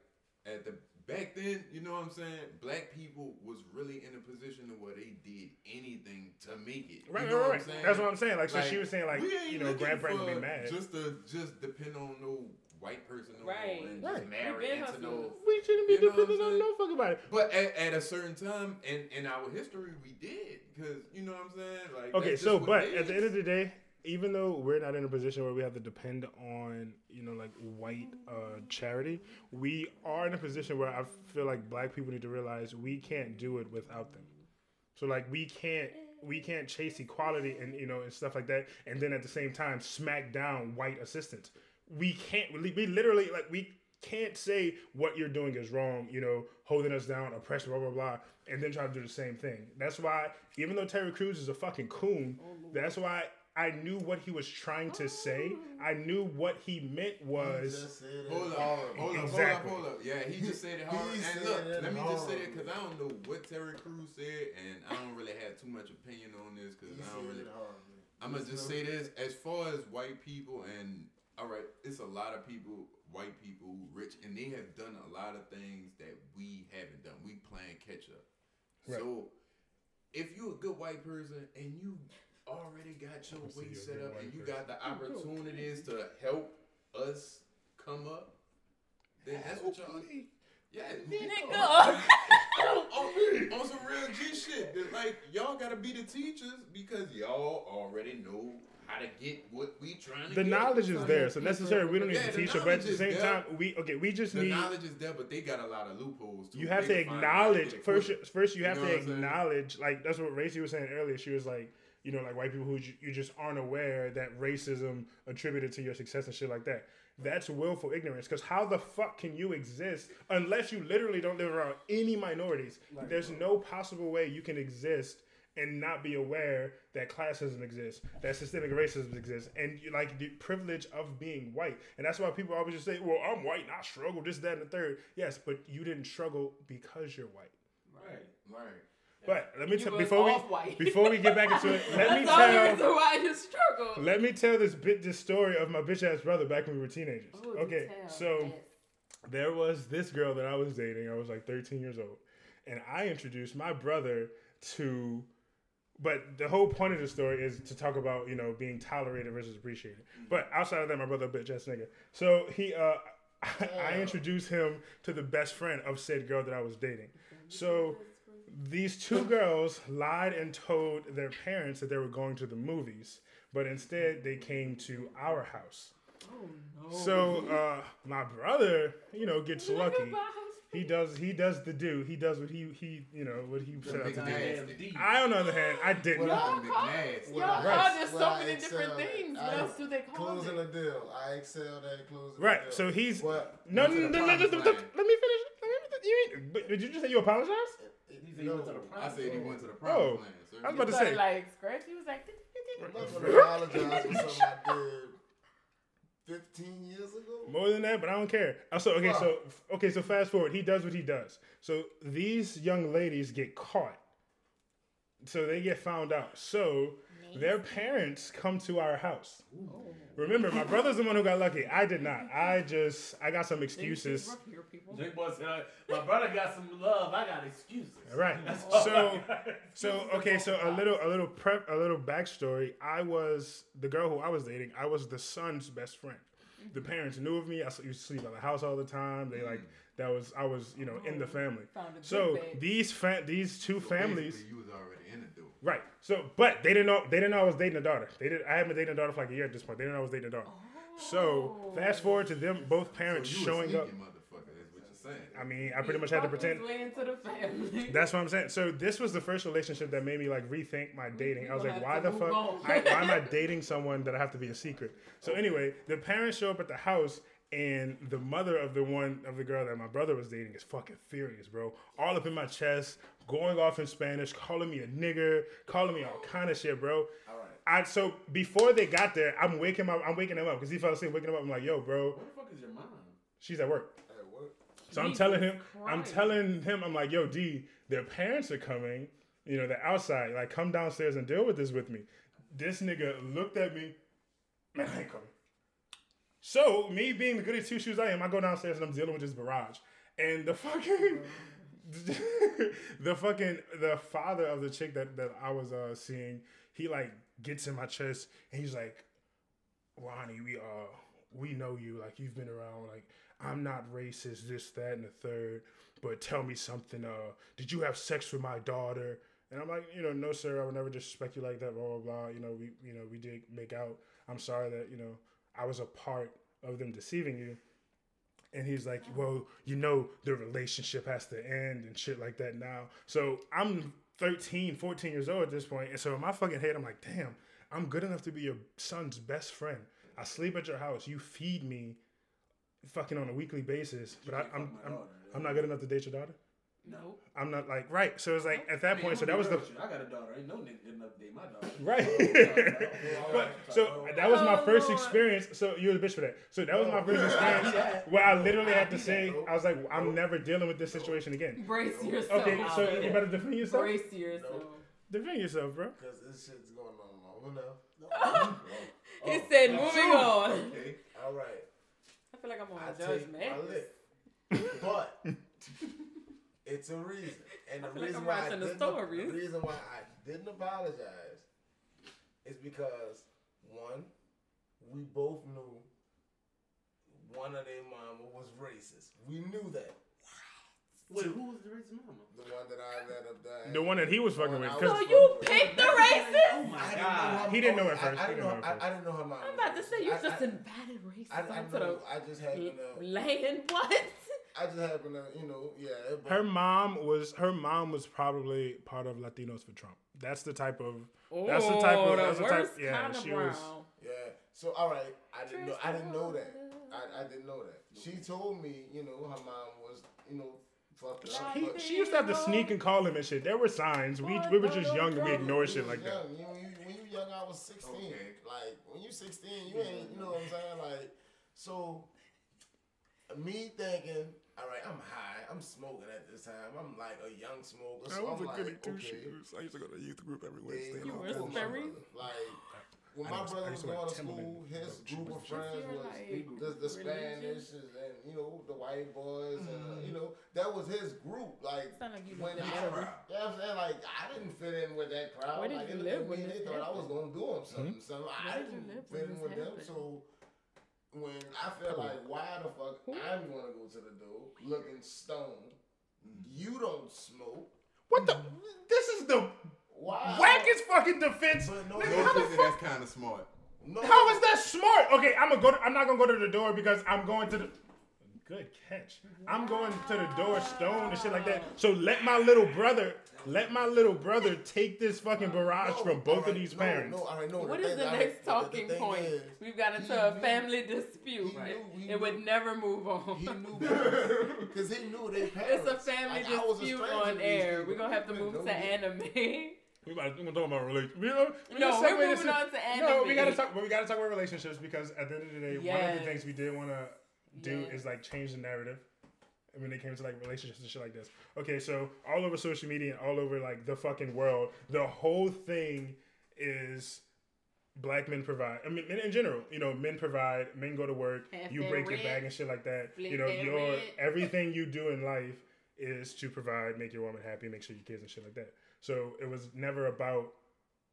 at the back then, you know what I'm saying? Black people was really in a position to where they did anything to make it. right, you know right, what right. I'm saying? That's what I'm saying. Like, so she was saying, like, you know, grandparents would be mad. Just to just depend on no white person no Right. more and Right. just We marry into no. we shouldn't be You know what I'm dependent on no fuck about it. But at, at a certain time in, in our history, we did because you know what I'm saying. Like Okay, so but at the end of the day, even though we're not in a position where we have to depend on you know like white uh, charity, we are in a position where I feel like black people need to realize we can't do it without them. So like we can't we can't chase equality and you know and stuff like that, and then at the same time smack down white assistants. We can't. We we literally like we can't say what you're doing is wrong. You know, holding us down, oppression, blah blah blah, and then try to do the same thing. That's why even though Terry Crews is a fucking coon, oh, that's why. I knew what he was trying to say. Oh. I knew what he meant was. Just said it Hold up, hard. hold up, Exactly. hold up, hold up. Yeah, he just said it hard. He and said look, it let me just say hard. it because I don't know what Terry Crews said, and I don't really have too much opinion on this because I don't said really. it hard, man. I'm gonna just say this: as far as white people, and all right, it's a lot of people, white people, who rich, and they have done a lot of things that we haven't done. We playing catch up. Right. So, if you're a good white person and you already got your way set up, and you person. got the opportunities to help us come up, then that's what y'all. Yeah, Nigga. on, oh, on some real G shit. that, Like y'all gotta be the teachers because y'all already know how to get what we trying to The get. knowledge is there, so necessarily we don't need Yeah, to teach it. But at the same there. time, we okay. We just The need. The knowledge is there, but they got a lot of loopholes. Too. You have They to can find out how to acknowledge first. First, you have know to what I'm saying? acknowledge. Like that's what Racy was saying earlier. She was like, you know, like white people who you just aren't aware that racism attributed to your success and shit like that. That's willful ignorance. Because how the fuck can you exist unless you literally don't live around any minorities? There's no possible way you can exist and not be aware that classism exists, that systemic racism exists, and you like the privilege of being white. And that's why people always just say, "Well, I'm white, and I struggle this, that, and the third. Yes, but you didn't struggle because you're white. Right. Right. But let me tell before we before we get back into it, let me That's the only tell why let me tell this bit this story of my bitch ass brother back when we were teenagers. Oh, do okay, so Yes. there was this girl that I was dating. I was like 13 years old, and I introduced my brother to. But the whole point of the story is to talk about you know being tolerated versus appreciated. But outside of that, my brother a bitch ass nigga. So he uh, I introduced him to the best friend of said girl that I was dating. So these two girls lied and told their parents that they were going to the movies, but instead they came to our house. Oh no. So uh, my brother, you know, gets Nigga, lucky. He does he does the do. He does what he he you know what he set out to do. I on the other hand, I didn't. Well, Y'all call, nasty. y'all call right. there's so I many different excel at- things. I else do they call Closing it? the deal. I excelled at closing Right. deal. So he's What? no Went no to no the no. promised Let, let, land. let me finish. Let me, you ain't, but did you just say you apologize? He said he went to the I said he went to the Oh, promised land. I was about to say. like scratch. He was like. I'm not gonna apologize for something I did 15 years ago. More than that, but I don't care. Uh, also, okay, so okay, so fast forward. He does what he does. So these young ladies get caught. So they get found out. So their parents come to our house. Remember, my brother's the one who got lucky. I did not. I just I got some excuses. Rough here, people. Jake uh, "My brother got some love. I got excuses." Right. So so okay, so a little a little prep a little backstory. I was the girl who I was dating, I was the son's best friend. The parents knew of me. I used to sleep at the house all the time. They like that was I was, you know, in the family. Found a good So these fa- these two families Right. So, but they didn't know. They didn't know I was dating a daughter. They did. I hadn't been dating a daughter for like a year at this point. They didn't know I was dating a daughter. So, oh. fast forward to them both parents so you showing a up. sneaky motherfucker. Is what you're saying. I mean, I pretty much had to pretend. his way into the family. That's what I'm saying. So this was the first relationship that made me like rethink my dating. I was like, why the fuck? I, why am I dating someone that I have to be a secret? So anyway, the parents show up at the house, and the mother of the one of the girl that my brother was dating is fucking furious, bro. All up in my chest, going off in Spanish, calling me a nigger, calling me all kind of shit, bro. All right. I so before they got there, I'm waking him up. I'm waking him up because he fell asleep. Waking him up, I'm like, "Yo, bro, Where the fuck is your mom? she's at work." At work. So I'm telling him, I'm telling him, I'm like, "Yo, D, their parents are coming. You know, they're outside. Like, come downstairs and deal with this with me." This nigga looked at me, man, I ain't coming. So me being the goody two shoes I am, I go downstairs and I'm dealing with this barrage, and the fucking. the fucking the father of the chick that, that I was uh seeing, he like gets in my chest and he's like, Ronnie, we uh we know you, like you've been around, like I'm not racist, this, that, and the third, but tell me something, uh, did you have sex with my daughter? And I'm like, you know, no sir, I would never disrespect you like that, blah blah blah. You know, we you know, we did make out. I'm sorry that, you know, I was a part of them deceiving you. And he's like, well, you know, the relationship has to end and shit like that now. So I'm 13, 14 years old at this point. And so in my fucking head, I'm like, damn, I'm good enough to be your son's best friend. I sleep at your house. You feed me fucking on a weekly basis. But I, I'm, I'm, I'm not good enough to date your daughter. No. I'm not like, right. So it's like, at that point, so that was the, I got a daughter. Ain't no nigga good enough to date my daughter. right. but so that was my Oh, first Lord. experience. So you're the bitch for that. So that was my first experience where I literally had to say, I was like, I'm never dealing with this situation again. Brace yourself. Okay, so you better defend yourself. brace yourself. Defend yourself, bro. Because this shit's going on long enough. He said, moving on. Okay. All right. I feel like I'm on I a judge, take man. my lick. But it's a reason. And I the feel like reason why I didn't, stories. the reason why I didn't apologize is because one, we both knew one of their mama was racist. We knew that. Wait, who was the racist mama? The one that I let up die. The one that he was fucking with. So So 'cause- you picked the racist? Oh my I didn't know god. her- He didn't know at first. I, I didn't didn't know. know at I, I didn't know her mom. I'm about to say you I, just I, invited racism I, I to know. the I just happened to. land. What? I just happened to. You know. Yeah. But, her mom was her mom was probably part of Latinos for Trump. That's the type of that's the type Oh, of the that's the type worst yeah, kind of she was brown. Yeah. So all right, I didn't know. I didn't know that. I, I didn't know that. She told me, you know, her mom was, you know, fucked up. he, she used to have to sneak and call him and shit. There were signs. We we were just young and we ignored shit like that. young. You, you, when you young, I was sixteen. Okay. Like when you sixteen, you ain't, you know what I'm saying? Like, so me thinking, all right, I'm high, I'm smoking at this time. I'm like a young smoker. So I'm like, okay. I used to go to youth group every Wednesday. You were my Sperry? brother. Like when I my know- I brother was going to school, his group of friends was like, the, the Spanish and, and you know the white boys and uh, you know that was his group. Like Sound like you when lived in I, Denver. yeah, I'm saying like I didn't fit in with that crowd. Where did like, you they live looked at when me and they thought I was gonna do them something. So I Where did you didn't live fit in this with them. So when I feel like why the fuck I'm gonna go to the door looking stone. Mm-hmm. You don't smoke. What the? This is the Why? wackest fucking defense. But no, Nigga, No, how the fuck- that's kind of smart. no. How is that smart? Okay, I'm gonna go. To, I'm not gonna go to the door because I'm going to the. Good catch. I'm going to the door stone and shit like that. So let my little brother, let my little brother take this fucking barrage No, from both alright, of these no, parents. No, I know. What the is thing- the I- next the- the talking thing point? is, We've got he into a knew- family dispute. he right? knew- he it would never move on. He knew because he knew they parents. It's a family Like, I a dispute stranger on air. We're gonna have to move to anime. We about we're gonna talk about relationships. Uh, you know, we No, we're moving in- on to anime. No, we gotta talk. But we gotta talk about relationships because at the end of the day, one of the things we did want to do Yes. is like change the narrative. When it came to like relationships and shit like this. Okay, so all over social media and all over like the fucking world, the whole thing is black men provide. I mean, men in general, you know, men provide, men go to work, Half you break your bag and shit like that. you know, your everything you do in life is to provide, make your woman happy, make sure your kids and shit like that. So it was never about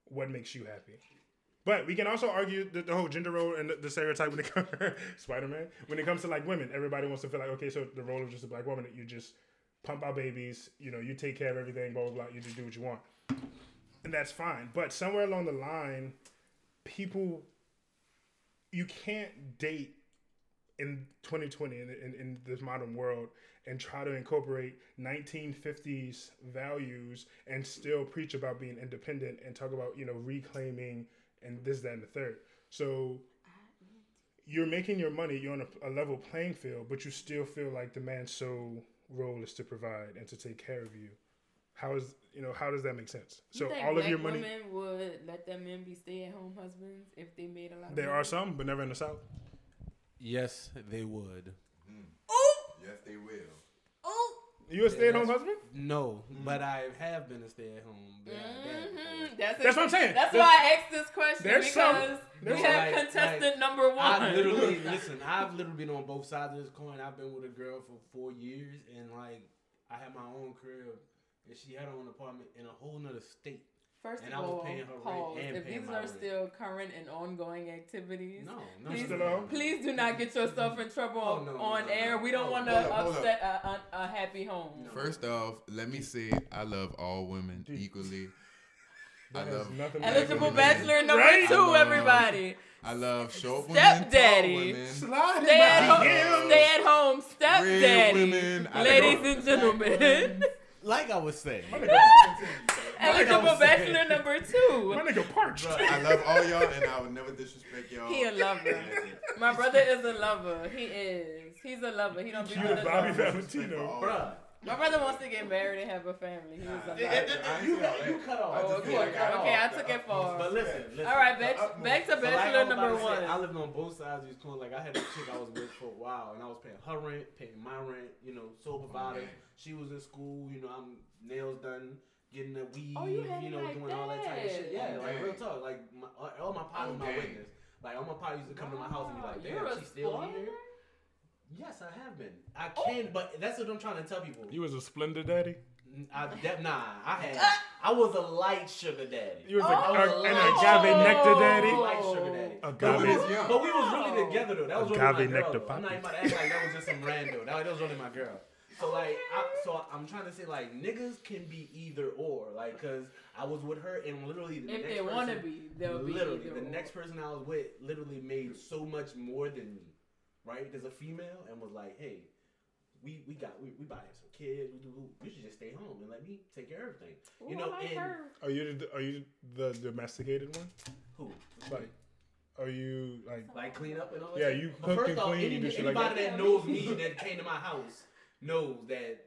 what makes you happy. But we can also argue the, the whole gender role and the, the stereotype when it comes Spider Man. When it comes to like women, everybody wants to feel like okay, so the role of just a black woman, you just pump out babies, you know, you take care of everything, blah blah blah. You just do what you want, and that's fine. But somewhere along the line, people, you can't date in 2020 in, in, in this modern world and try to incorporate 1950s values and still preach about being independent and talk about you know reclaiming and this that and the third so you're making your money you're on a, a level playing field but you still feel like the man's sole role is to provide and to take care of you how is you know how does that make sense You so think all of black your money women would let their men be stay-at-home husbands if they made a lot. of there money? are some but never in the south Yes, they would. Mm. Oh! Yes, they will. You a stay-at-home husband No, but I have been a stay-at-home dad dad before. Mhm. That's, That's what I'm saying. That's There's- why I asked this question there's some- because there's we some- have Like- contestant like, number one. I've literally listen. I've literally been on both sides of this coin. I've been with a girl for four years, and like I had my own crib, and she had her own apartment in a whole nother state. First And of all, paying pause. If these are rent. still current and ongoing activities, No, no, Please- Still please do not get yourself in trouble Oh, no, no, on no, air. no. We don't Oh, want to hold up, up. upset a, a, a happy home. No. First off, let me say I love all women Dude. equally. I love nothing to Eligible bachelor number Right? two, I love- everybody. I love short women, Stepdaddy. women, Slide Stay at home. Stay at home. Stepdaddy. women. Ladies and gentlemen. Like I was saying. My nigga, Eligible was saying. bachelor number two. my nigga parched. I love all y'all, and I would never disrespect y'all. He a lover. My brother is a lover. He is. He's a lover. He don't be You with the a Bobby. Valentino. Bruh. My brother wants to get married and have a family. He was a Nah, lover. I- I ain't You say cut, you cut off. Oh, just okay. feel like I- Okay, I took it far. But listen, listen. All right, back, utmost. back to So like bachelor was number one. say, I lived on both sides of these coins. Like I had a chick I was with for a while, and I was paying her rent, paying my rent. You know, sole provider. Okay. She was in school. You know, I'm nails done, getting the weed. Oh, you had it know, like doing all that type of shit. Yeah, that. like Okay. real talk. Like my, uh, all my partners, my Okay. witness. Like all my partners used to come to my house and be like, Wow, you're "Damn, a she's still here." Yes, I have been. I oh. can, but that's what I'm trying to tell people. You was a splendid daddy. I, that, nah, I had. I was a light sugar daddy. You was Oh. a, a, an Oh. agave nectar daddy. Light sugar daddy. Agave. But we, was, but we was really together though. That was really my Agave girl. nectar. I'm not even about to act like that was just some rando. That, that was really my girl. So like, I, so I'm trying to say like niggas can be either or. Like, cause I was with her and literally the next If next they person, want to be, they'll be. literally either the or. next person I was with literally made so much more than me, right? There's a female and was like, hey. We, we got we, we buying some kids. We do. You should just stay home and let me take care of everything. Ooh, you know, like and- her. Are you the, are you the domesticated one? Who? Like, are you like? Like clean up and all that. Yeah, you cook first and off, clean, any- you do shit like anybody that? that knows me that came to my house knows that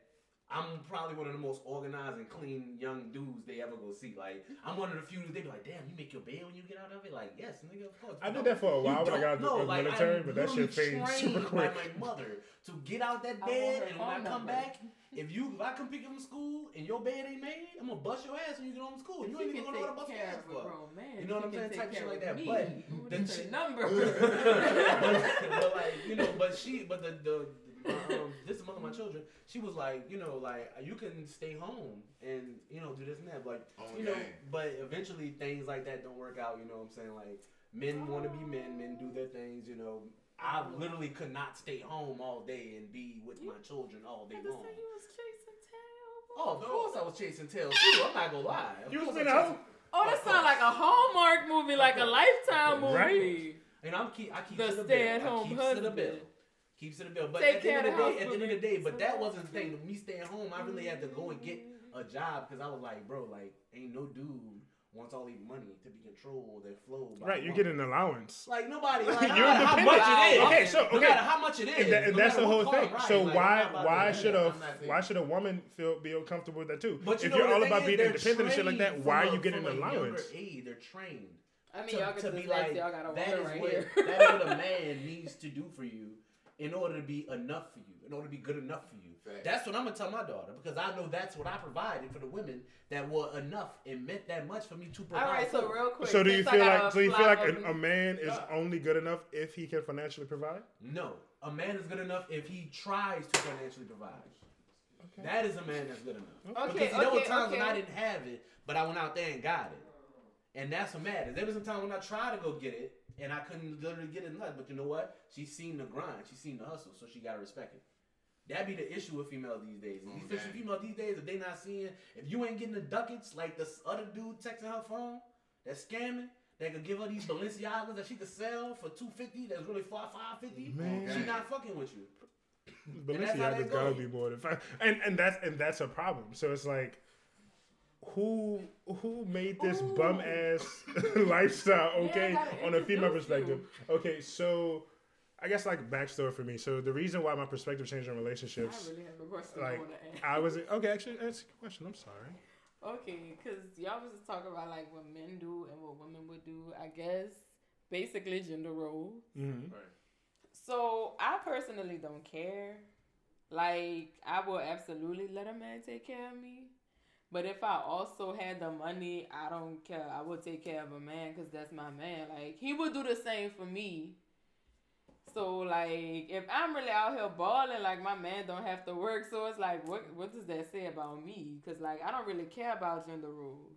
I'm probably one of the most organized and clean young dudes they ever go see. Like I'm one of the few they be like, damn, you make your bed when you get out of it. Like yes, nigga, of course. I You did don't- that for a while when I got don't know. the Like, military, I'm but that shit literally faded super trained quick. By my mother to get out that bed, and when I come number. back, if you if I come pick you from school and your bed ain't made, I'm gonna bust your ass when you get home from school. You She ain't even gonna know what to take bust your ass for. grown. You know what I'm saying? take Type shit like that. me. But Ooh, the that's number. but, but like you know, but she, but the the. Um, this is one of my children. She was like, you know, like you can stay home and you know do this and that, like you know. But eventually things like that don't work out. You know what I'm saying? Like men want to be men, men do their things. You know, I literally could not stay home all day and be with my children all day long. said you was chasing tail. Oh, of course I was chasing tails too. I'm not gonna lie. Of You was in I a chased- Oh, that sounds like a Hallmark movie, like a Lifetime movie. Right? And I'm keep I keep The to the bill. stay-at-home I keeps to husband. Bill. Keeps to the bill. But Take at the end of the of day, at the end of the day, but that mm-hmm. wasn't the thing. Me staying home, I really had to go and get mm-hmm. a job because I was like, bro, like, ain't no dude wants all these money to be controlled and flow. by Right, you woman. get an allowance. like nobody. Like, You're matter how much it is. Okay, so no okay, matter how much it is. and, that, and no that's the whole thing. right? So Like, why I'm not about why should that. a I'm not saying- why should a woman feel be comfortable with that too? But you if know you're all about being is? Independent and shit like that, why are you getting an a younger allowance? age, they're trained. I mean, to, y'all to can be like like, y'all got a that woman right what here. that is what a man needs to do for you in order to be enough for you, in order to be good enough for you. Facts. That's what I'm gonna tell my daughter because I know that's what I provided for the women that were enough and meant that much for me to provide. All right, so for. real quick. So do you feel like a so you feel like an, a man is Yeah. only good enough if he can financially provide? no, a man is good enough if he tries to financially provide. Okay. That is a man that's good enough. Okay, because there were okay, times when I didn't have it, but I went out there and got it, and that's what matters. There was some time when I tried to go get it, and I couldn't literally get it. Nothing. But you know what? She seen the grind. She seen the hustle, so she got to respect it. That be the issue with females these days. Oh, Especially man. females these days, if they not seeing, if you ain't getting the ducats like this other dude texting her phone, that's scamming. That could give her these Balenciagas that she could sell for two fifty. That's really for five fifty. Man. She not fucking with you. And that's Balenciaga's gotta be more than five, and and that's and that's a problem. So it's like, who who made this Ooh. bum ass lifestyle okay gotta on a female introduce perspective? Okay, so I guess like backstory for me. So the reason why my perspective changed on I relationships, really have a question like I want to ask. I was okay. Actually, that's a question. I'm sorry. Okay, because y'all was just talking about like what men do and what women would do. I guess basically gender roles. Mm-hmm. So I personally don't care. Like I will absolutely let a man take care of me. But if I also had the money, I don't care. I would take care of a man because that's my man. Like he would do the same for me. So like if I'm really out here balling, like my man don't have to work. So it's like what what does that say about me? Because like I don't really care about gender roles.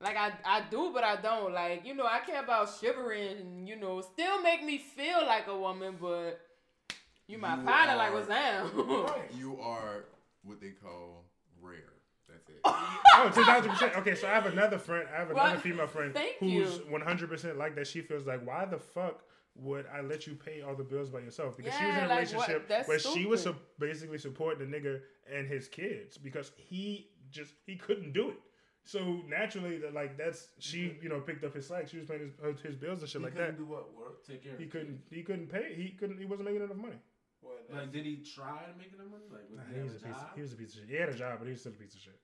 Like I, I do, but I don't. Like you know, I care about shivering. and, You know, still make me feel like a woman, but you my You partner. Like what's down? Right. You are what they call rare. That's it. Oh, two thousand percent. Okay, so I have another friend. I have another Well, female friend thank who's you. one hundred percent like that. She feels like, why the fuck would I let you pay all the bills by yourself? Because she was in a like, relationship That's where she was su- basically supporting the nigga and his kids because he just he couldn't do it. So naturally, that like that's she you know picked up his slack. She was paying his, his bills and shit He like couldn't that. do what work. Take care. He of couldn't he couldn't pay. He couldn't he wasn't making enough money. What, Like, did he try to make enough money? Like, Nah, he he was a a piece. job? He was a piece of shit. He had a job, but he was still a piece of shit.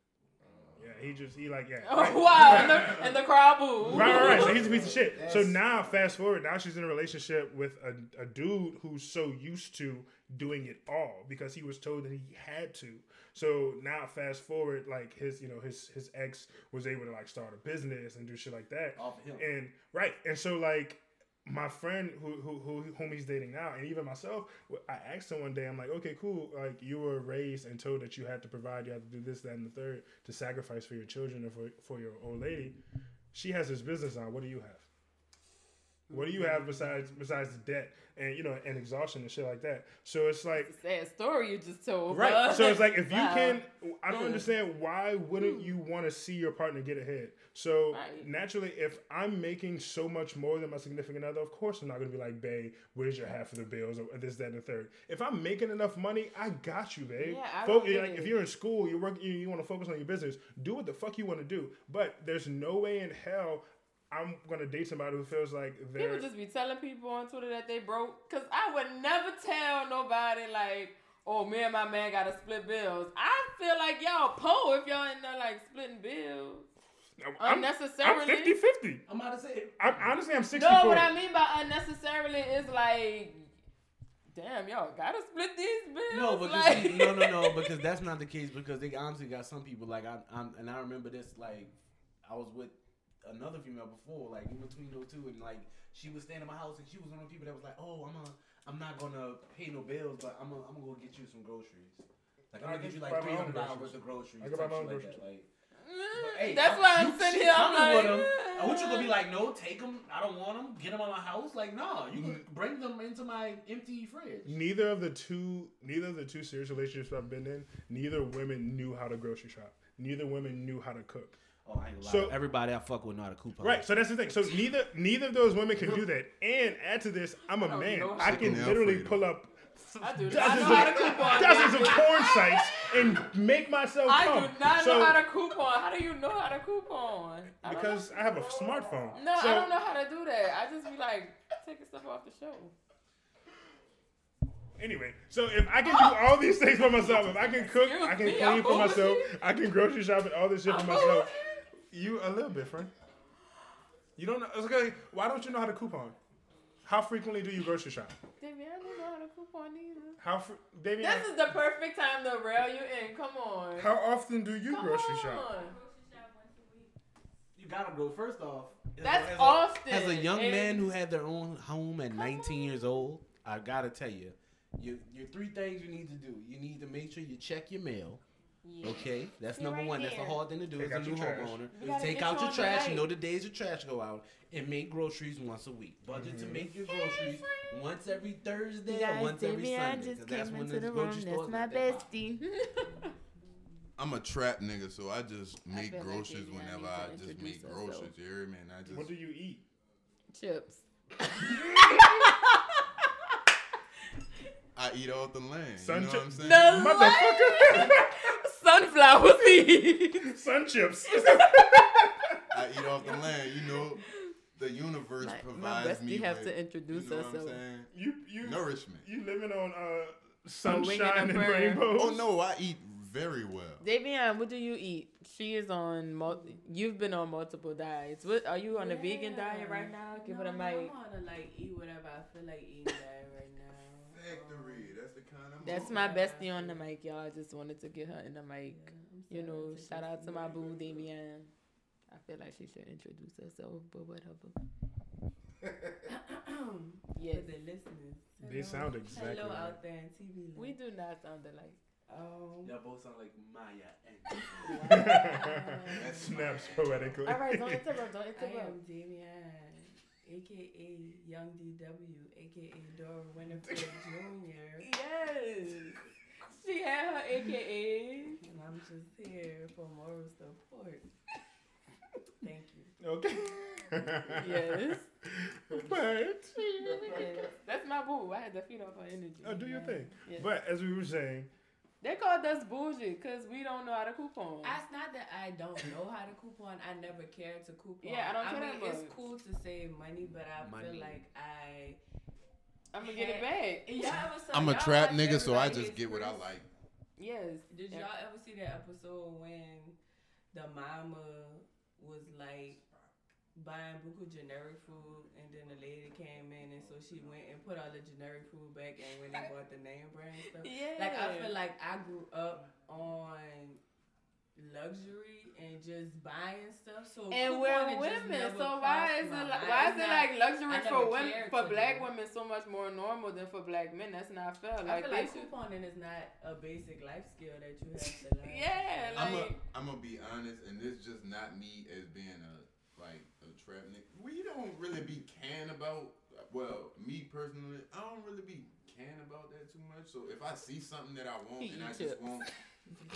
Yeah, he just he like yeah. oh right. wow! And the, and the crowd boo. Right, right, right. So he's a piece of shit. So now, fast forward, now she's in a relationship with a, a dude who's so used to doing it all because he was told that he had to. So now, fast forward, like his, you know, his his ex was able to like start a business and do shit like that. Off him. And right, and so like my friend who, who who whom he's dating now, and even myself, I asked him one day, I'm like, okay, cool. Like you were raised and told that you had to provide, you had to do this, that, and the third to sacrifice for your children or for for your old lady. She has this business now. What do you have? What do you have besides besides the debt and you know and exhaustion and shit like that? So it's like Sad story you just told. Right. but- So it's like if you Wow. can, I don't Mm. understand why wouldn't you want to see your partner get ahead. So Right. naturally, if I'm making so much more than my significant other, of course I'm not gonna be like, "Babe, where's your half of the bills or this, that, and the third. If I'm making enough money, I got you, babe. Yeah, I Fo- don't like, if you're in school, you work, you, you want to focus on your business. Do what the fuck you want to do. But there's no way in hell I'm gonna date somebody who feels like they're People just be telling people on Twitter that they broke. Cause I would never tell nobody like, oh, me and my man gotta split bills. I feel like y'all po if y'all in there like splitting bills I'm, unnecessarily. I'm 50 50. I'm about to say it. I'm, honestly, I'm 60 No, what I mean by unnecessarily is like, damn, y'all gotta split these bills. No, but like, see, no, no, no, because that's not the case. Because they honestly got some people like I, I'm, and I remember this like I was with another female before, like in between those two, and like she was staying in my house, and she was one of the people that was like, "Oh, I'm a, I'm not gonna pay no bills, but I'm, a, I'm gonna go get you some groceries. Like I'm gonna get you like my three own hundred dollars worth of groceries. I can buy type my own shit like groceries. that, like, Mm, hey, that's I'm- why I'm you- sitting here. I'm coming like, with 'em. "Yeah." I want you to be like, no, take them. I don't want them. Get them out of my house. Like, no, you can bring them into my empty fridge. neither of the two neither of the two serious relationships I've been in, neither women knew how to grocery shop. Neither women knew how to cook. Oh, I ain't gonna lie. So- Everybody I fuck with know how to coupon. Right, so that's the thing. So neither neither of those women can do that. And add to this, I'm a I don't man. know I can literally Alfredo. pull up I do not dozens know how to of, coupon. dozens of porn sites and make myself I come. do not so, know how to coupon. How do you know how to coupon? I don't because I have a smartphone. no, so, I don't know how to do that. I just be like taking stuff off the show. Anyway, so if I can do all these things for myself, if I can cook, Excuse I can me, clean I'm for myself. I can grocery shop and all this shit for I'm myself. You a little bit, friend. You don't know. It's okay. Why don't you know how to coupon? How frequently do you grocery shop? Damien, I don't know how to coupon either. How, fr- Davian, This is the perfect time to rail you in. Come on. how often do you Come grocery on. shop? You gotta go first off. as a- That's as a, often. As a young and- man who had their own home at 19 years old, I gotta tell you, you your three things you need to do. You need to make sure you check your mail. Yeah. Okay, that's See number right one. That's a hard thing to do Take as a new homeowner. Take out your trash. light. You know the days your trash go out, and make groceries once a week. Budget to mm-hmm. make your groceries once every Thursday or once every Sunday. 'cause that's when the grocery stores let that pop. bestie. I'm a trap nigga, so I just make feel like groceries Vivian whenever I just make herself. groceries. You hear me? And I just What do you eat? Chips. I eat off the land. Sun you know chip- what I'm saying? The Motherfucker. Sunflower seeds. Sun chips. I eat off the land. You know, the universe My, my provides me bestie have with, to introduce you know what I'm herself. saying? you you Nourishment. you living on uh sunshine and and rainbows. Oh no, I eat very well. Davian, what do you eat? She is on. Mul- you've been on multiple diets. What are you on a vegan diet right now? Give it a mic. I'm on to like eat whatever I feel like eating diet right now. Factory. That's the kind of. That's my bestie on the mic, y'all. I just wanted to get her in the mic. Yeah, You know, shout out to my boo, everybody. Davian. I feel like she should introduce herself, but whatever. Yes. For the listeners. They sound exactly Hello like- out there in TV land. We do not sound alike. Um, Y'all both sound like Maya and that snaps poetically. All right, don't interrupt. Don't interrupt. I am Damian, aka Young DW, aka Dora Winifred Jr. Yes. She had her AKA. And I'm just here for moral support. Thank you. Okay. Yes. but yes. That's my boo. I had to feed off her energy. oh, do your thing. Yes. But as we were saying, They called us bougie because we don't know how to coupon. It's not that I don't know how to coupon. I never cared to coupon. Yeah, I don't care I mean, it's cool to save money, but I Money. feel like I. I'm gonna get it back. Y'all saw, I'm a trap watch nigga, so I just get what I like. Yes. Did y'all ever see that episode when the mama was like buying buku generic food and then the lady came in and so she went and put all the generic food back and when they bought the name brand stuff. Yeah. Like I feel like I grew up on luxury and just buying stuff. So and we're women, so why is it like, why is It's it like luxury for women for black do. women so much more normal than for black men? That's not fair. I Like feel they like should. couponing is not a basic life skill that you have to learn. Yeah, I'm a, like I'm gonna be honest, and this just not me as being a like a trap nigga. We don't really be caring about. Well, me personally, I don't really be caring about that too much. So if I see something that I want He and I just chips. want,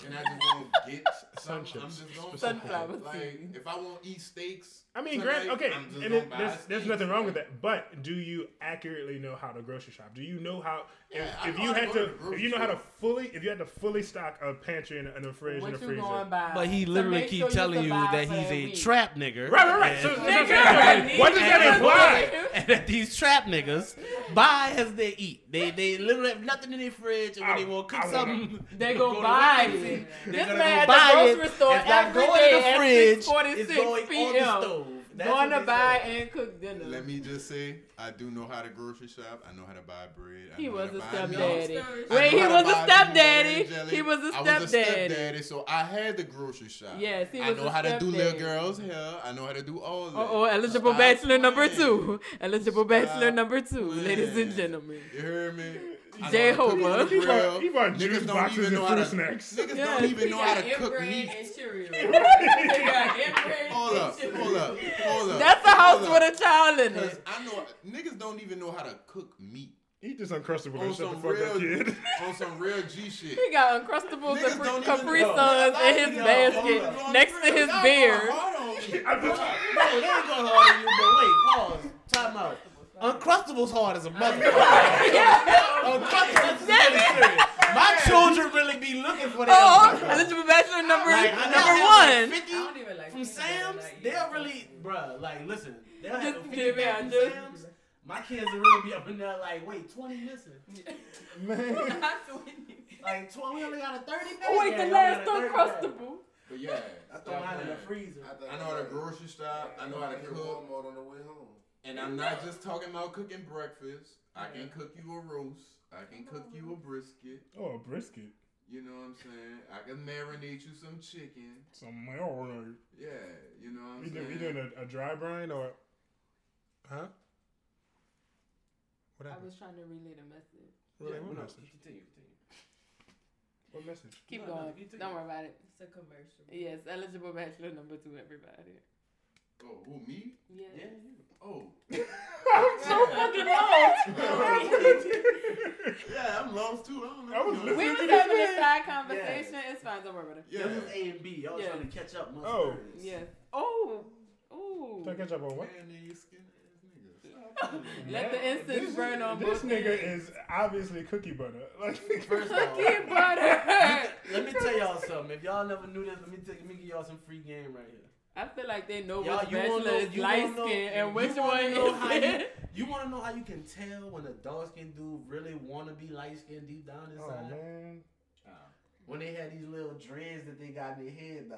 and I just want to get Sun something, I'm just gonna Sunflower Like if I want to eat steaks, I mean, tonight, grant okay, and it, there's, there's nothing wrong with that. But do you accurately know how to grocery shop? Do you know how? Yeah, if, if you had to, to if you know how to fully, if you had to fully stock a pantry and a, and a fridge what and a freezer. But he literally keep sure telling you that he's a week. trap nigga. Right, right, right. And, So, so, Nigga, so, so, what does that and- imply? and that these trap niggas buy as they eat. They they literally have nothing in their fridge, and when I- they want to cook something, They go to buy it. This man at the it. grocery store It's not every going day in the at fridge. 6:46 It's going on p.m. the stove. That's going to buy say. and cook dinner. Let me just say, I do know how to grocery shop. I know how to buy bread. I He know was how to a buy stepdaddy. milk. Stepdaddy. I Wait, he was a buy peanut butter and stepdaddy. jelly. He was a I was a stepdaddy. stepdaddy, so I had the grocery shop. Yes, he was. I know a how to do little girls' hair. I know how to do all that. Uh oh, eligible Stop bachelor number two. Eligible bachelor number two, ladies and gentlemen. You heard me? I know Jehovah. how to cook He on the bought, grill. he bought Niggas juice don't boxes even and know how fruit to. snacks. Niggas Yes, don't even He know how to cook meat. and cereal. he got inbred Hold up, hold up, hold up. That's a house with a child in Cause it. I know niggas don't even know how to cook meat Eat this uncrustable on and shut the fuck real, up, kid. on some real G shit. He got Uncrustables Niggas and don't Capri. Suns in his Yo, basket hold on. next to his Y'all beard. going on. No, they ain't going hard on you, but wait, pause. Time out. Uncrustables hard as a motherfucker. Uncrustables is really serious. My children really be looking for that. Oh, oh eligible bachelor number Like, I know number I one. 50 I don't even like from peanut Sam's, like they'll really, bruh, like, listen, they'll have Just a 50 give it from just- Sam's. My kids will really be up in there like, wait, 20 missing. Man. Not 20. Like, 20, we only got a 30 pack. Oh wait, Yeah, the we last only got a 30 pack. Uncrustable. But yeah, I throw mine in the freezer. I know how to grocery shop. I know how to cook. Walmart on the way home. And I'm not just talking about cooking breakfast. I can cook you a roast. I can cook you a brisket. Oh, a brisket. You know what I'm saying? I can marinate you some chicken. Some marinade. Yeah, you know what I'm We, do, saying? we doing a, a dry brine or? Huh? What I was trying to relay the message. Relay Yeah, what no, message? Continue, continue. What message? Keep No, no, going. you take Don't worry about it. It's a commercial. Yes, eligible bachelor number two, everybody. Oh, who me? Yes. Yeah, you. Oh, I'm So fucking lost. yeah, I'm lost too. I don't know. I was we listening was to having a side conversation. It's fine. Don't worry about it. Yeah. This is A and B. Y'all Yeah. trying to catch up. Most Oh. yeah. Oh. Ooh. Trying to catch up on what? Man, you skin. Let the Man, incense this- burn on This both nigga ends. is obviously cookie butter. Like First off, Cookie butter. let me tell y'all something. If y'all never knew this, let me tell, let me give y'all some free game right here. I feel like they know Y'all, which you bachelor know- is you light wanna know- skin and which wanna one know how is you- You want to know how you can tell when a dark skinned dude really want to be light skinned deep down inside? Oh inside? man. Oh. When they had these little dreads that they got in their head now.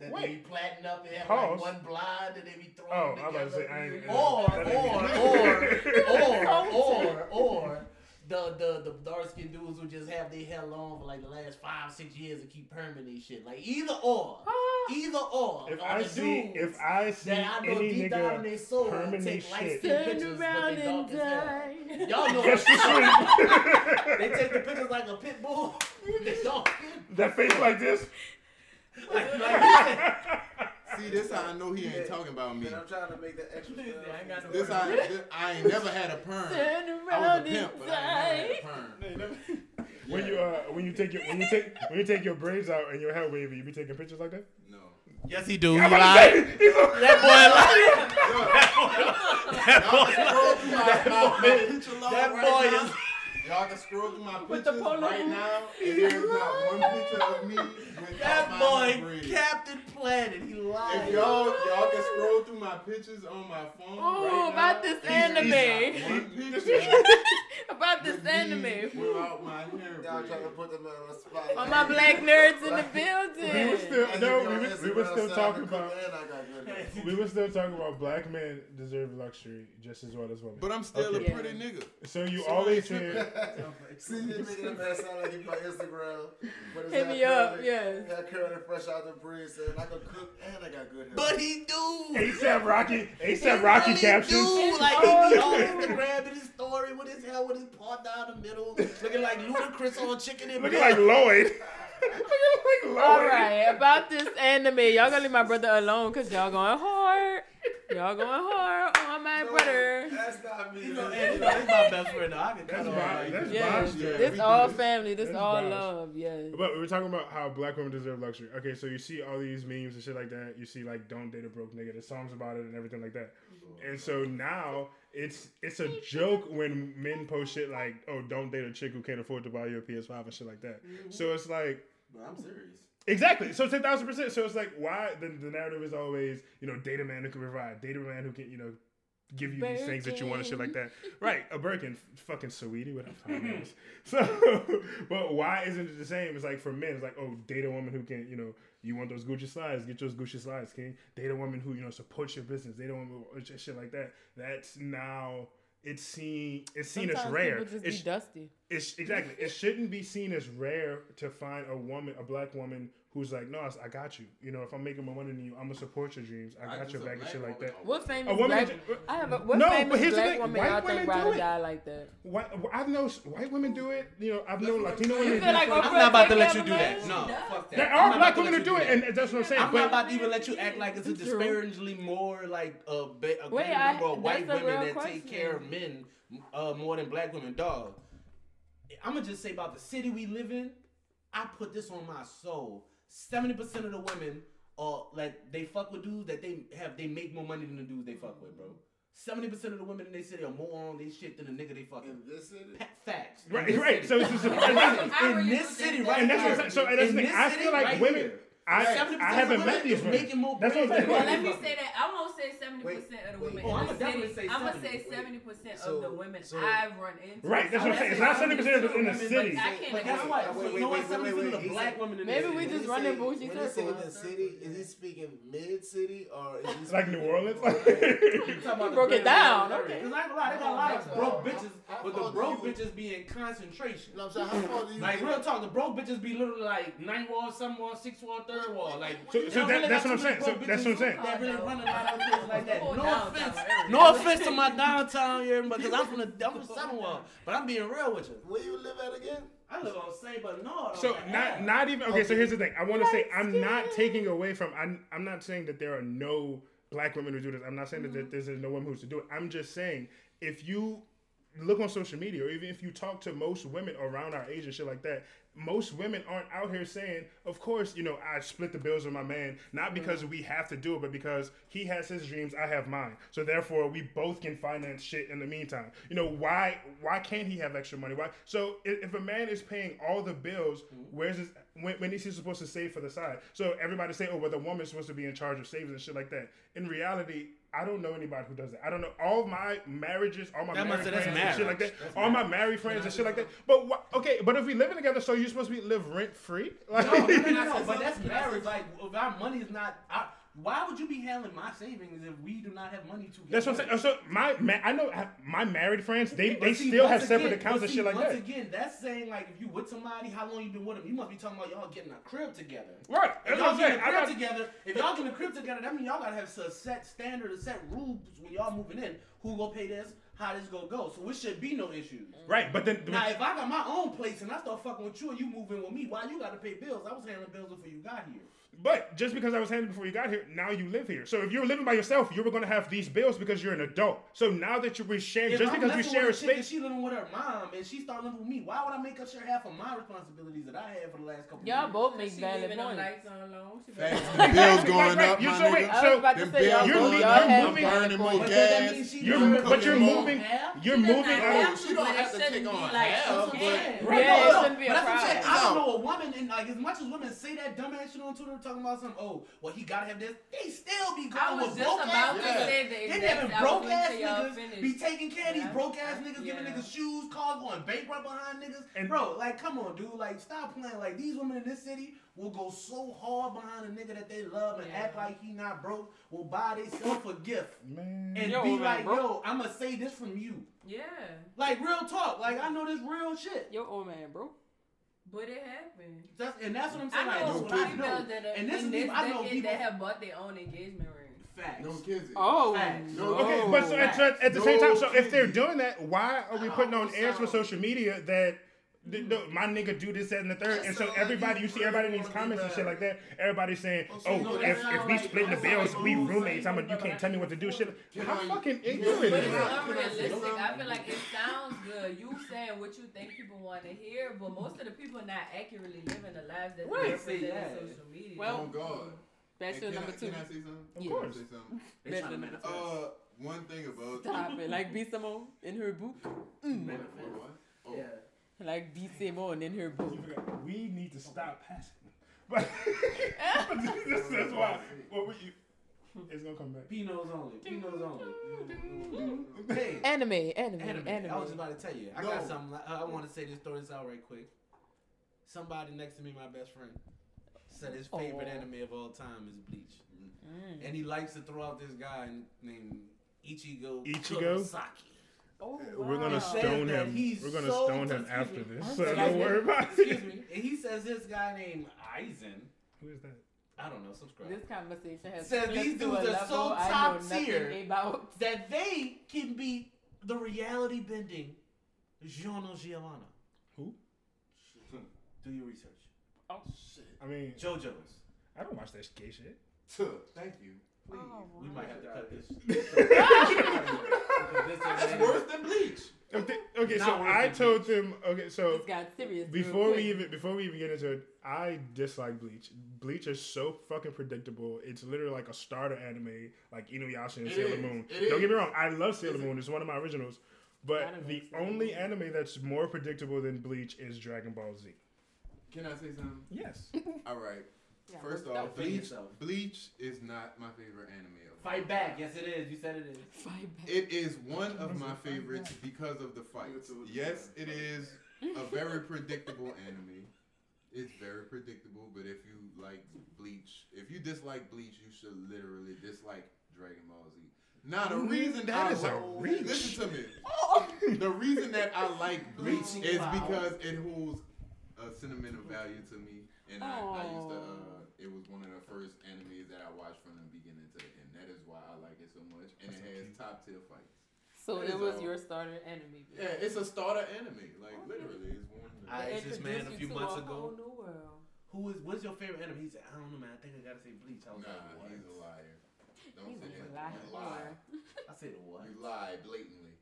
That Wait. they be plaiting up and have like one blind that they be throwing Oh, them I'm about to say I ain't. Or, that or, ain't- or, or, or, or, the the the dark skinned dudes who just have their hair long for like the last five six years and keep perming their shit. Like either or, ah. either or. If I the see, if I see that I know any deep down in nigga their soul perming take they light shit, skin Turn pictures, but around they and dark as hell. Y'all know That's the what shit. they take the pictures like a pit bull. they dark skin. that face like this. Like, like See, this how I know he ain't talking about me. Man, I'm trying to make that extra. I ain't got no This how this, I ain't never had a perm. Turn I was a pimp, but I ain't never had a perm. When you uh when you take your when you take when you take your braids out and your hair wavy, you be taking pictures like that. No. yes, he do. He I'm about lied. say, he's a- That boy lied. Picture log that right boy now. is- Y'all can scroll through my With pictures polo. right now, and there's not one picture of me without That my boy, hair braided. Captain Planet. He lied. If y'all y'all can scroll through my pictures on my phone Ooh, right about now, this not anime. About this with anime. without my hair Y'all trying to put them in a spot. All my black nerds in the building. we were still no, we were, we were still talking about And I got good hair. we were still talking about black men deserve luxury just as well as women. But I'm still Okay. a pretty nigga. so you So always hear See, you making that man sound like he my Instagram. But his Hit hair me up, curly, yes. Hair curly, fresh out the breeze, saying I can cook and I got good hair. But he do. ASAP Rocky ASAP Rocky really captions. Do. Like he be on Instagram in his story with his hair with his part down the middle, looking like Ludacris on Chicken and Looking Milk. like Lloyd. Looking like Lloyd. All right, about this anime, y'all gonna leave my brother alone because y'all going hard. Y'all going hard on my No, brother. That's not me. You know, That's and you you. he's my best friend. Now I can That's cut Bob. That's Yeah, Bob's Yeah, this we all family. This That's all Bob's. love. Yes. But we were talking about how black women deserve luxury. Okay, so you see all these memes and shit like that. You see like "Don't date a broke nigga." There's songs about it and everything like that. And so now it's it's a joke when men post shit like, "Oh, don't date a chick who can't afford to buy you a PS5 and shit like that." So it's like But I'm serious. Exactly. So ten thousand percent. So it's like why the, the narrative is always you know date a man who can provide, date a man who can you know give you these things that you want and shit like that. Right, a Birkin, fucking sweetie, whatever. time it is. So, but why isn't it the same? It's like for men, it's like, oh, date a woman who can, you know, you want those Gucci slides, get those Gucci slides, king. Date a woman who, you know, supports your business. Date a woman shit like that. That's now it's seen it's seen as rare. Just It's, be dusty. it's exactly it shouldn't be seen as rare to find a woman, a black woman who's like, no, I- I got you. You know, if I'm making more money than you, I'm gonna support your dreams. I got your back and shit like that. What famous A woman black? that- I have a what No, but famous here's the black thing, woman white y'all women ride do or it. die like that? White, I've known white women do it. You know, I've known Latino women. You do feel like it. I'm not about to let you do that. No, fuck that. There I'm are not black about to women who do it, and that's what I'm saying. I'm not about to even let you act like it's a disparagingly more like a, ba- a Wait, greater I- number of white women that take care of men uh, more than black women. Dog, I'm gonna just say about the city we live in. I put this on my soul. Seventy percent of the women are like they fuck with dudes that they have they make more money than the dudes they fuck with, bro. Seventy percent of the women in their city are more on their shit than the nigga they fucking. In this city, Pa- Facts. Right, right. city. So it's just a, in, in this city right and that's what I'm saying. So and that's the thing. I feel like right women. here. I I haven't met these women. making more That's what I'm saying. Well, men. let me say that. I'm gonna say seventy percent of the wait, women Oh, in I'ma the definitely city. say I'm gonna say seventy percent So- of the women so- I've run into. Right, that's what I'm saying. It's not seventy percent in the Women, city. but I can't But guess what? Wait, So wait, you know what? Seventy percent of the black women in Maybe we just running he bougie say, when he say the city, is he speaking mid city or is he Like New Orleans. You talking about You the broke it down, okay. Cause I ain't gonna lie, they got a lot of broke bitches, but the broke bitches be in concentration. You know what I'm saying? How far do you Like real talk, the broke bitches be literally like ninth ward, seventh ward, sixth ward, third ward. Like So- they so that- really that's what I'm saying. So that's what I'm saying. That really run a lot of places like that. No downtown offense, area. no offense to my downtown area, because I'm from the I'm from seventh ward. But I'm being real with you. Where you live at again? I live on Saint Bernard. So on the not Ave. not even okay. So here's the thing. I want to say I'm not taking away from. I'm I'm not saying that there are no black women who do this. I'm not saying that there- mm-hmm. there's no women who's to do it. I'm just saying if you look on social media or even if you talk to most women around our age and shit like that, most women aren't out here saying, "Of course, you know, I split the bills with my man, not mm-hmm. because we have to do it, but because he has his dreams, I have mine. So therefore, we both can finance shit in the meantime. You know, why why can't he have extra money? Why? So if, if a man is paying all the bills, mm-hmm. where's his when, when is he supposed to save for the side? So everybody say, "Oh, well, the woman's supposed to be in charge of savings and shit like that." In reality. I don't know anybody who does that. I don't know all my marriages, all my That married must- that's friends and shit like marriage. that. All my married friends and shit like that. But what, okay, but if we living together, so you're supposed to be live rent free? Like, No, no, no, no, no, but that's marriage. Like, if our money is not, our, Why would you be handling my savings if we do not have money to? Get That's what I'm saying. So my ma- I know my married friends. They they see, still have separate again- accounts and see, shit like once that. again, that's saying like if you with somebody, how long you been with them? You must be talking about y'all getting a crib together. Right. If y'all getting a crib not, together, if y'all getting a crib together, that means y'all gotta have a set standard, a set rules when y'all moving in. Who gonna pay this? How this gonna go? So it should be no issues. right, but then Now, if I got my own place and I start fucking with you and you move in with me, why you gotta pay bills? I was handling bills before you got here. But just because I was handling before you got here, now you live here. So if you were living by yourself, you were going to have these bills because you're an adult. So now that you're sharing, If just I'm because we share a with a chick and space, she living with her mom and she start living with me, why would I make her share half of my responsibilities that I had for the last couple Y'all years? both make She valid points. lights on long. She Facts. better- The bills going right, up, you- my so wait, nigga. I was So about to them say y'all bills You're both le- y'all you're have moving- burning more. But gas. You're- doing but you're moving- you're moving out of. She don't have to take on half, she but- can. Right. Yeah, it shouldn't be a that's what I'm saying. problem. I don't know a woman and like as much as women say that dumbass shit on Twitter talking about some oh well he gotta have this they still be I going was with just broke about ass to Yeah. say the They exact. having broke ass niggas finish. be taking care of these Yeah. broke ass niggas, giving Yeah. niggas shoes, cars, going bankrupt behind niggas. And- Bro, like, come on, dude. Like, stop playing. Like, these women in this city will go so hard behind a nigga that they love and Yeah. act like he not broke. Will buy themselves a gift Man. and Yo, be man, like, bro. yo, I'ma say this from you. Yeah, Like real talk. Like I know this real shit. Yo, old man, bro. But it happened. That's and that's what I'm saying. Like, know uh, this is I females know. that are And this in is this people- I know decade people- that have bought their own engagement ring. Facts. No kids. Oh, Facts. No, Okay, but so at, at the No same time, so if they're doing that, why are we putting on airs for social media that th- no, my nigga do this, that, and the third? And so So, like, everybody, you you see everybody in these comments and shit like that. Everybody's saying, Oh, "Oh, so if, if we like, splitting the bills, like we roommates. I'm a, you can't tell me what to do." Shit, Can how fucking you ignorant But is it's that? unrealistic. I feel like it sounds good. You saying what you think people want to hear, but most of the people not accurately living the lives that Right. they represent See, yeah. on social media. Well, Oh God. Bachelor Hey, can number I, two. Can I say something? Of Can I course. say something? They trying to Bachelor manifest. Uh, one thing about Stop it. Like B. Simone in her book. Mm. Manifest. What? Oh, Yeah. Like B. Simone in her book. We need to stop passing. But this is why. What were you? It's gonna come back. Pinos only. Pinos only. hey. Anime, anime, Anime. anime. I was just about to tell you. I No. got something. like- I want to say this story this out right quick. Somebody next to me, my best friend, said his favorite Oh. anime of all time is Bleach, Mm. and he likes to throw out this guy named Ichigo. Ichigo? Kurosaki. Oh, We're gonna He wow. says stone him. he's We're gonna so- stone him after me. this. So sorry. don't worry about Excuse it. Excuse me. And he says this guy named Aizen. Who is that? I don't know. Subscribe. This conversation has Says flipped these to a dudes are so I top know nothing tier. about. that they can be the reality bending Giorno Giovanna. Who? Do your research. Oh, shit. I mean, JoJo's. I don't watch that gay shit. Thank you. Please. Oh, We might have to cut this. That's worse than bleach. Okay, okay so I it, told them. Okay, so This got serious. before we even before we even get into it, I dislike Bleach. Bleach is so fucking predictable. It's literally like a starter anime, like Inuyasha and It Sailor is. Moon. It Don't get me wrong, I love Sailor Is it? Moon. It's one of my originals. But the know only anime that's more predictable than Bleach is Dragon Ball Z. Can I say something? Yes. All right. Yeah, First look off, Bleach. yourself. Bleach is not my favorite anime. Of all Fight back. Yes, it is. You said it is. Fight back. It is one of my favorites because of the fights. Yes, it is a very predictable anime. It's very predictable, but if you like Bleach, if you dislike Bleach, you should literally dislike Dragon Ball Z. Now the reason That I is a like- reach. Listen to me. The reason that I like Bleach Bleaching is cloud. because it holds a sentimental value to me, and I, I used to. Uh, it was one of the first animes that I watched from the beginning to the end. That is why I like it so much, and it has top tier fights. So That it is was all. your starter enemy. Yeah, it's a starter anime. Like oh. literally, it's one. Of the, I- asked this man a few months a ago. whole new world. Who is? What's your favorite anime? He said, I don't know, man. I think I gotta say Bleach. I was nah, like, what? he's a liar. Don't He's say a that. liar. You lie. I said what? You lie blatantly.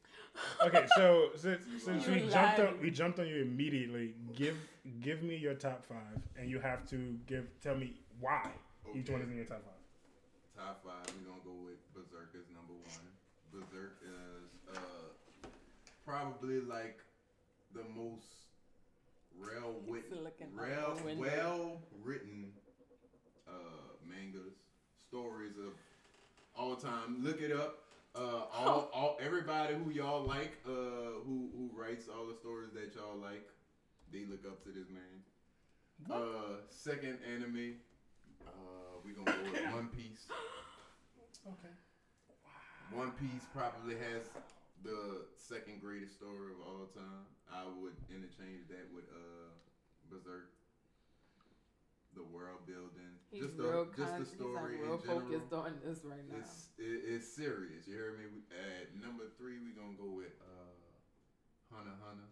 Okay, so since since we jumped on we jumped on you immediately, give give me your top five, and you have to give tell me why each one is in your top five. Top five. We're gonna go with Berserk as number one. Berserk is uh probably like the most well written, Looking out well well written uh mangas, stories of all time. Look it up. Uh, all, all, everybody who y'all like, uh, who who writes all the stories that y'all like, they look up to this man. Uh, second anime, Uh, we gonna go with One Piece. Okay. One Piece probably has the second greatest story of all time. I would interchange that with uh Berserk. The world building, He's just the just con- the story he's like real in general. focused on this right now. It's it, it's serious. You hear me? We, at number three, we gonna go with uh, Hunter Hunter.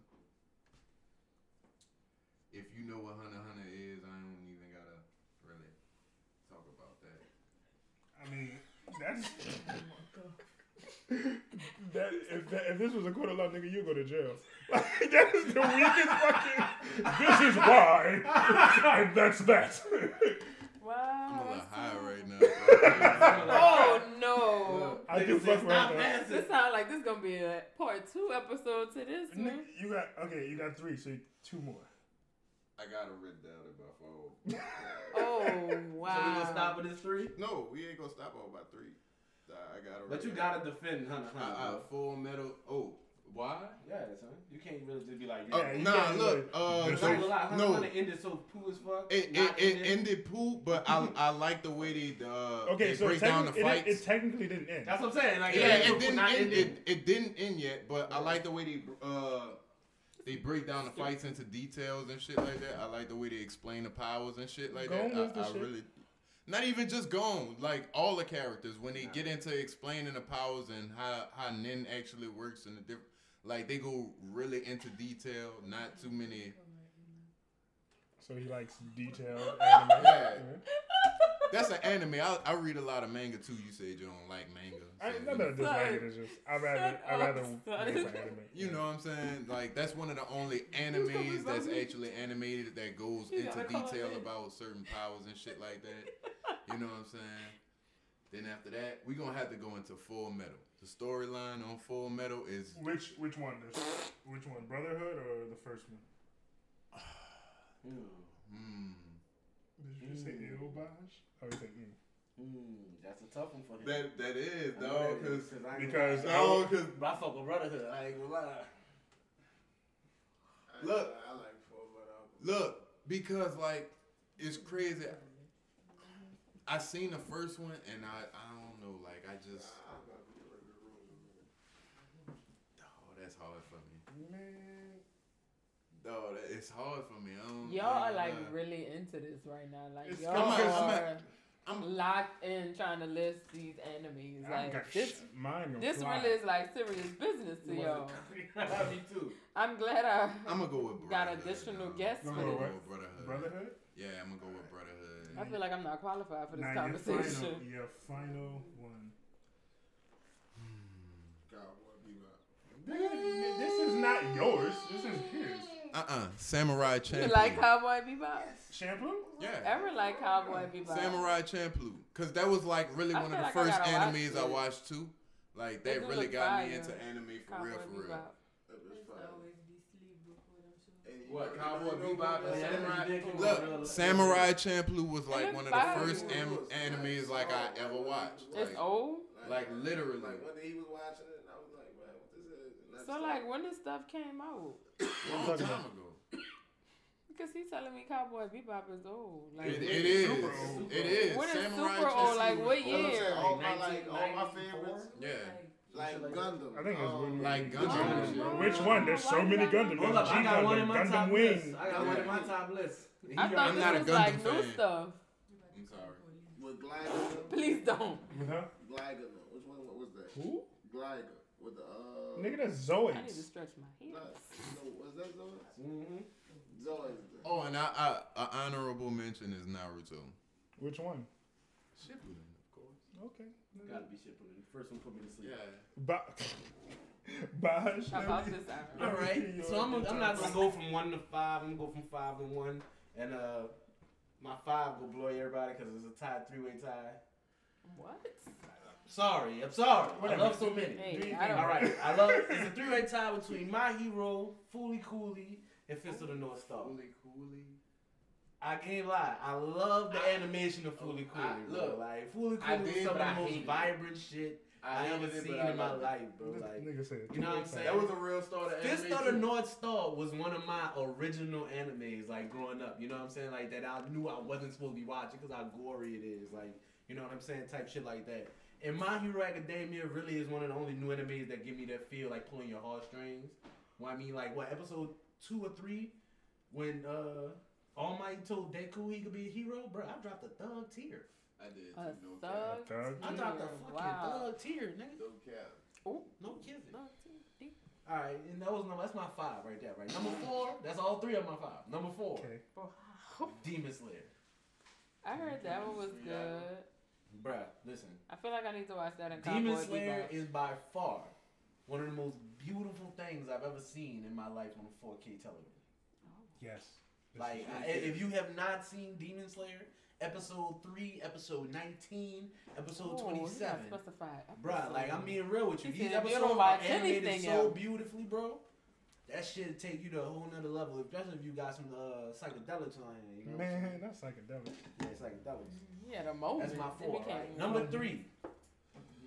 If you know what Hunter Hunter is, I don't even gotta really talk about that. I mean, that's. That, if, that, if this was a court of law, nigga, you go to jail. Like, that is the weakest fucking. This is why. and that's that. wow. I'm a little high right now. Oh no. I do fuck with Stop that. dancing. This sounds like this is gonna be a part two episode to this Nigga. You got okay. You got three, so two more. I got it written down in my phone. Oh So we wow. gonna stop at this three? No, we ain't gonna stop on by three. I got it. But you gotta defend Hunter. Hunter. Uh, uh, full metal. Oh, why? Yeah, son. You can't really just be like, Oh, Yeah, you nah, can't look. Uh, It's Not lie, no. It ended so poo as fuck. It, it, Not it ended. ended poop, but I I like the way they uh Okay, they so break down the technically, fights. it, it technically didn't end. That's what I'm saying. Like, yeah, ended it so didn't end, it, it didn't end yet, but I like the way they uh they break down the fights into details and shit like that. I like the way they explain the powers and shit like Gon that. I, I really not even just Gon, like all the characters when they get into explaining the powers and how how Nin actually works and the different like they go really into detail, not too many So he likes detailed anime. Yeah. That's an anime. I, I read a lot of manga too. You said you don't like manga. I, so not you- that I dislike it. It's just I rather Shut I rather up, wait for anime. You know what I'm saying? Like that's one of the only animes that's actually animated that goes You into detail about certain powers and shit like that. You know what I'm saying? Then after that, we're gonna have to go into Full Metal. The storyline on Full Metal is Which which one? There's, which one? Brotherhood or the first one? hmm. Did you say Ilbaj? Oh, you said mm. That's a tough one for him. That that is I know dog, cause I ain't because gonna I no, cause I fuck with Brotherhood. I ain't gonna lie. Look. I like Full Metal. Look, because like it's crazy. I seen the first one and I I don't know, like I just oh that's hard for me. Man, Oh, that, it's hard for me. I don't, Y'all I are like gonna lie. really into this right now. Like It's- y'all I'm a- I'm a- are I'm- locked in trying to list these enemies. Like got this, mine this fly. really is like serious business to y'all. Me too. I'm glad I I'm gonna go with got Brotherhood, additional dog. guests Gonna for go with Brotherhood. Brotherhood. Yeah, I'm gonna go with Brotherhood. I feel like I'm not qualified for this Now your final, your final one. Cowboy Bebop. Nigga, This is not yours. This is his. Uh-uh. Samurai You Champloo. like Cowboy Bebop? Shampoo? yeah. Ever like Cowboy Bebop? Samurai Champloo. Cause that was like really I one of the like first gotta watch animes I watched too. Like They that do really look got me into anime for Cowboy real, for real. Bebop. That was fire. always be sleep before them shows. And you What, Cowboy Bebop and Samurai? Look, Samurai Champloo was like one of the first am- animes like I ever watched. It's old. like literally. Like when he was watching it, I was like, man, what this is? And that's So like when this stuff came out? long time ago. Because he's telling me Cowboy Bebop is old. Like It, it is. Super old. It is. When is Samurai super old? Champloo Like what old. Well, I'm year? saying all my like 1994? all my favorites, Yeah. like Gundam. I think it's um, Like which Gundam one? Which one? There's so many Gundam. Hold up, G I got one in Gundam, my Gundam top Wing. list. I got one in my top list. I thought I'm this not a was Gundam like new stuff. I'm sorry. with Glider. Please don't. Huh? Glider. Which one? What was that? Who? Glider with the uh. Nigga, that's I need to stretch my hips. no, was that Zoids? Mhm. Zoids. Oh, and I, I, a honorable mention is Naruto. Which one? Shippuden, of course. Okay. Gotta be shipping. First one put me to sleep. Yeah. Ba- Bash. How about this All hour? right. So I'm, I'm not gonna go from one to five. I'm gonna go from five to one, and uh, my five will blow everybody because it's a tie, three way tie. What? Sorry, I'm sorry. Whatever. I love so many. Hey, Do you I think- All right, I love. It's a three way tie between my hero, Fooly Cooley, and Fist of the North Star. Cooley, Cooley. I can't lie. I love the animation of Fooly Cooley. Look, like Fooly I Cooley was did, some of the most hated it. vibrant shit I've ever hated it, seen in my it. life, bro. Like, said, you know what I'm saying? That was a real star to Fist of the. North Star was one of my original animes, like growing up. You know what I'm saying? Like that I knew I wasn't supposed to be watching because how gory it is. Like, you know what I'm saying? Type shit like that. And My Hero Academia really is one of the only new animes that give me that feel like pulling your heartstrings. Well, I mean, like what episode two or three, when uh All Might told Deku he could be a hero, bro. I dropped a thug tear. I did A too. No thug. cap. Thug. I dropped a fucking wow. thug tear, nigga. No cap. Oh, No kidding. Thug tear. All right, and that was number. that's my five right there, right? Number four, that's all three of my five. Number four, Okay. Demon Slayer. I heard that one was good. Bruh, listen. I feel like I need to watch that in Demon Cowboy Slayer Bebop. is by far one of the most beautiful things I've ever seen in my life on 4K television. Yes. Like, I, if you have not seen Demon Slayer, episode 3, episode 19, episode Oh, 27. gotta specify Bruh, like, I'm being real with you. He These said if you episodes are animated so else. beautifully, bro. That shit take you to a whole nother level, especially if you got some uh, psychedelics on it. You know Man, that's psychedelic. Yeah, psychedelics. He had a moment. That's my four. Right? Number three,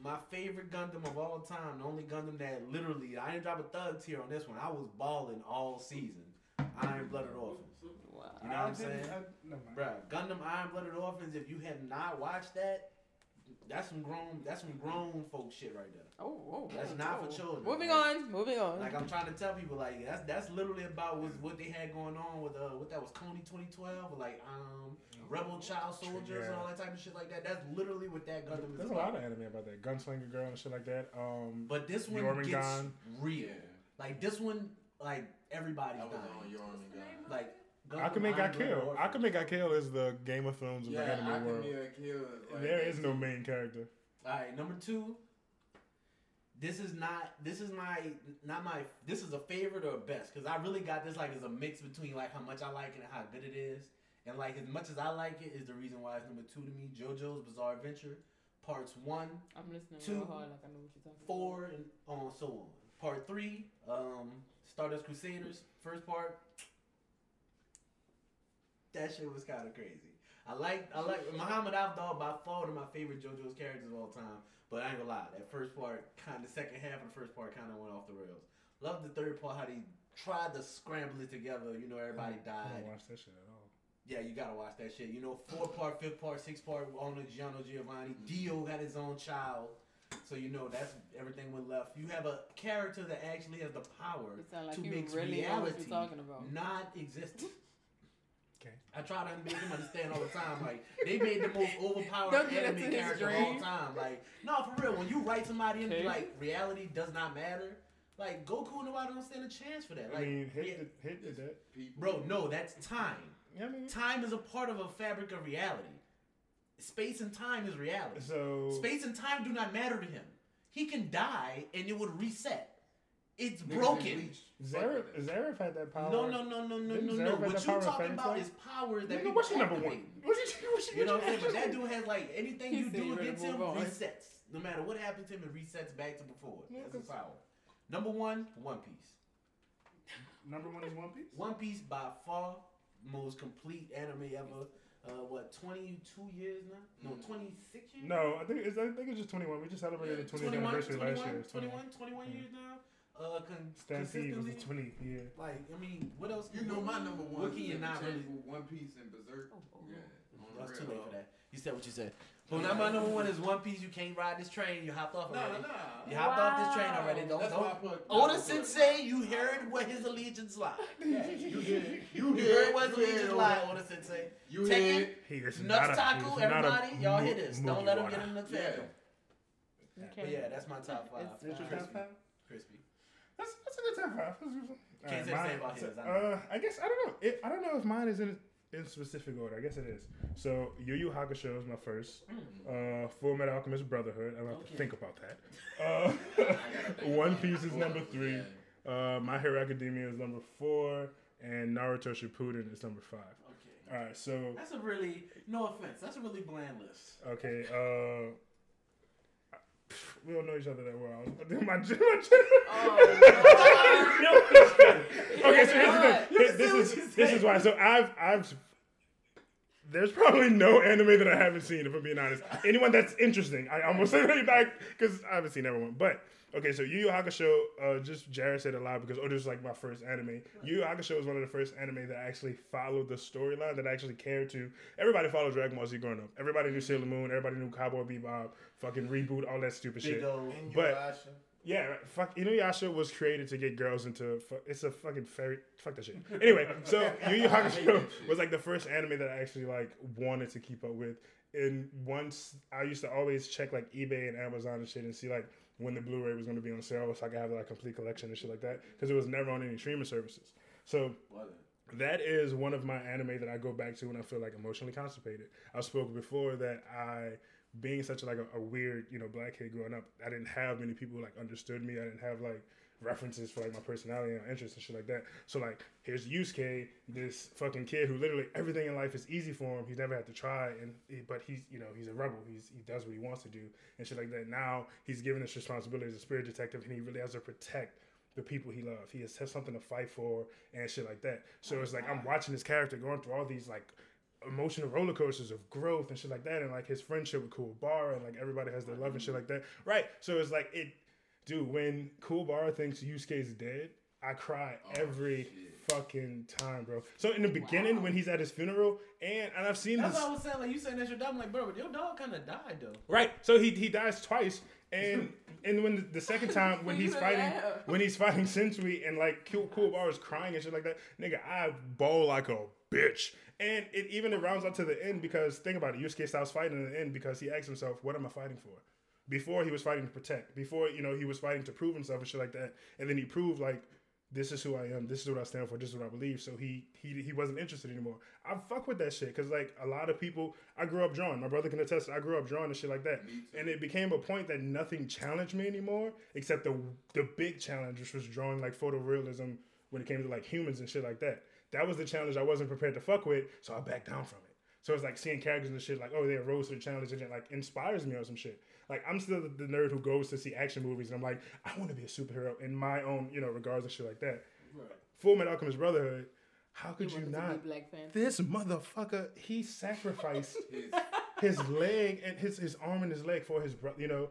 my favorite Gundam of all time. The only Gundam that literally I didn't drop a thug tear on this one. I was balling all season. Iron Blooded Orphans. Wow. You know what I'm I didn't- saying? I- never mind. Bruh, Gundam Iron Blooded Orphans. If you have not watched that, that's some grown. That's some grown folk shit right there. Oh, oh, That's oh, not for oh. children. Moving Like- on. Moving on. Like I'm trying to tell people, like that's that's literally about was what they had going on with uh what that was Kony 2012, like um Rebel Child Soldiers and all that type of shit like that. That's literally what that Gundam is There's a about. lot of anime about that. Gunslinger Girl and shit like that. Um, But this one Jormungandr. gets real. Like this one, like everybody's dying. on Like Gundam Akame Iron got Blooded killed. Orphans. Akame got killed is the Game of Thrones of Yeah, the anime world. Akame killed. Like, There is no main character. All right, number two. This is not. This is my not my. This is a favorite or a best because I really got this like as a mix between like how much I like it and how good it is, and like as much as I like it is the reason why it's number two to me. JoJo's Bizarre Adventure, parts one, I'm listening two, hard, like I know what you're talking four, and on so on. Part three, um, Stardust Crusaders, first part. That shit was kind of crazy. I like I like Muhammad Avdol by far one of my favorite JoJo's characters of all time. But I ain't gonna lie, that first part, kind of second half of the first part, kind of went off the rails. Love the third part, how they tried to scramble it together. You know, everybody I died. don't watch that shit at all. Yeah, you gotta watch that shit. You know, four part, fifth part, six part, on the Gianno Giovanni. Dio had his own child. So you know that's everything went left. You have a character that actually has the power like to make really reality talking about. not existent. Okay. I try to make them understand all the time. Like they made the most overpowered Don't get anime into his character of all time. Like no, for real. When you write somebody and be Okay. like reality does not matter, like Goku, nobody don't stand a chance for that. I Like, mean, yeah, hit the, hit the that. People. bro, no, that's time. Yeah, I mean, Time is a part of a fabric of reality. Space and time is reality. so Space and time do not matter to him. He can die and it would reset. It's Niggas broken. Bleach. Zareth, Fuck with that. Zareth had that power. No, no, no, no, no, Didn't no, no. What you power talking about Tail? is powers that Nigga, what's your number one? activate. What's your, what's your, You know what I'm saying? But that dude has like anything you do against him on. resets. No matter what happens to him, it resets back to before. Yeah, That's his 'cause- power. Number one, One Piece. Number one is One Piece. One Piece by far most complete anime ever. Uh, what, 22 years now? No, Mm. 26 years? No, I think it's I think it's just twenty one. We just celebrated Yeah, the 20th 21, anniversary 21, last year. It's 21, 21 years now. Uh, con- Stampede was the twenty year. Like, I mean, what else? You know my number one. What can you not really? One Piece and Berserk. Oh, oh, Yeah. oh. on That's too late for that. You said what you said. But now my number one is One Piece. You can't ride this train. You hopped off already. nah. You hopped off this train already. Don't, That's don't. put. Oda that's why I put- Sensei, you heard where his allegiance lie. Yeah, you heard. You You heard where his allegiance lie, Oda Sensei. You Tekken, heard. He is Nuts not a, Taku, a everybody, y'all mo- hear this. Don't let him get in the Yeah. fandom. Okay. But yeah, that's my top five. It's That's your top five? That's, that's a good top five. That's a good- Can't say the mine- about his, I. Uh, I guess I don't know. It, I don't know if mine is in in specific order. I guess it is. So Yu Yu Hakusho is my first. Mm. Uh, Full Metal Alchemist Brotherhood. I don't have Okay. to think about that. Uh, think One about Piece is number three. Uh, My Hero Academia is number four, and Naruto Shippuden is number five. Okay. All right, so That's a really, no offense, that's a really bland list. okay, uh, we don't know each other that well. my, my, Oh, okay, so here's the thing. This is this is why. So I've I've there's probably no anime that I haven't seen, if I'm being honest. Anyone that's interesting, I almost say that because I haven't seen everyone. But okay, so Yu Yu Hakusho, uh, just Jared said a lot because oh, this is like my first anime. Yu Yu Hakusho was one of the first anime that actually followed the storyline that I actually cared to. Everybody followed Dragon Ball Z growing up. Everybody knew Sailor Moon. Everybody knew Cowboy Bebop. Fucking reboot, all that stupid Big shit. O. But- Inuyasha. Yeah, right. fuck. Inuyasha was created to get girls into. Fu- it's a fucking fairy. Fuck that shit. Anyway, so Yu Yu Hakusho was like the first anime that I actually like wanted to keep up with. And once I used to always check like eBay and Amazon and shit and see like when the Blu-ray was going to be on sale so I could have like a complete collection and shit like that because it was never on any streaming services. So that is one of my anime that I go back to when I feel like emotionally constipated. I spoke before that I, being such like a, a weird, you know, black kid growing up, I didn't have many people who, like understood me. I didn't have like references for like my personality and interests and shit like that. So like, here's Yusuke, this fucking kid who literally everything in life is easy for him. He's never had to try, and he, but he's you know he's a rebel. He's he does what he wants to do and shit like that. Now he's given this responsibility as a spirit detective, and he really has to protect the people he loves. He has, has something to fight for and shit like that. So oh, it's like I'm watching this character going through all these like emotional roller coasters of growth and shit like that, and like his friendship with Kuwabara and like everybody has their love and shit mm-hmm. like that. Right. So it's like it, dude. When Kuwabara thinks Yusuke's dead, I cry oh, every fucking time, bro. So in the beginning when he's at his funeral, and and I've seen That's this. what I was saying. Like you saying that's your dog. I'm like, bro, but your dog kind of died though. Right. So he he dies twice, and and when the, the second time when he's fighting when he's fighting Sensui and like Cool Kuwabara is crying and shit like that, nigga, I bawl like a bitch. And it even it rounds up to the end because think about it, Yusuke stops fighting in the end because he asks himself, "What am I fighting for?" Before he was fighting to protect. Before you know he was fighting to prove himself and shit like that. And then he proved like this is who I am. This is what I stand for. This is what I believe. So he he he wasn't interested anymore. I fuck with that shit because like a lot of people, I grew up drawing. My brother can attest. I grew up drawing and shit like that. And it became a point that nothing challenged me anymore except the the big challenge, which was drawing like photorealism when it came to like humans and shit like that. That was the challenge I wasn't prepared to fuck with, so I backed down from it. So it's like seeing characters and shit like, oh, they rose to the challenge and it like inspires me or some shit. Like I'm still the, the nerd who goes to see action movies and I'm like, I want to be a superhero in my own, you know, regards and shit like that. Full Metal Alchemist Brotherhood. How could you, wanted to not? be Black Panther. This motherfucker, he sacrificed his leg and his his arm and his leg for his brother. You know,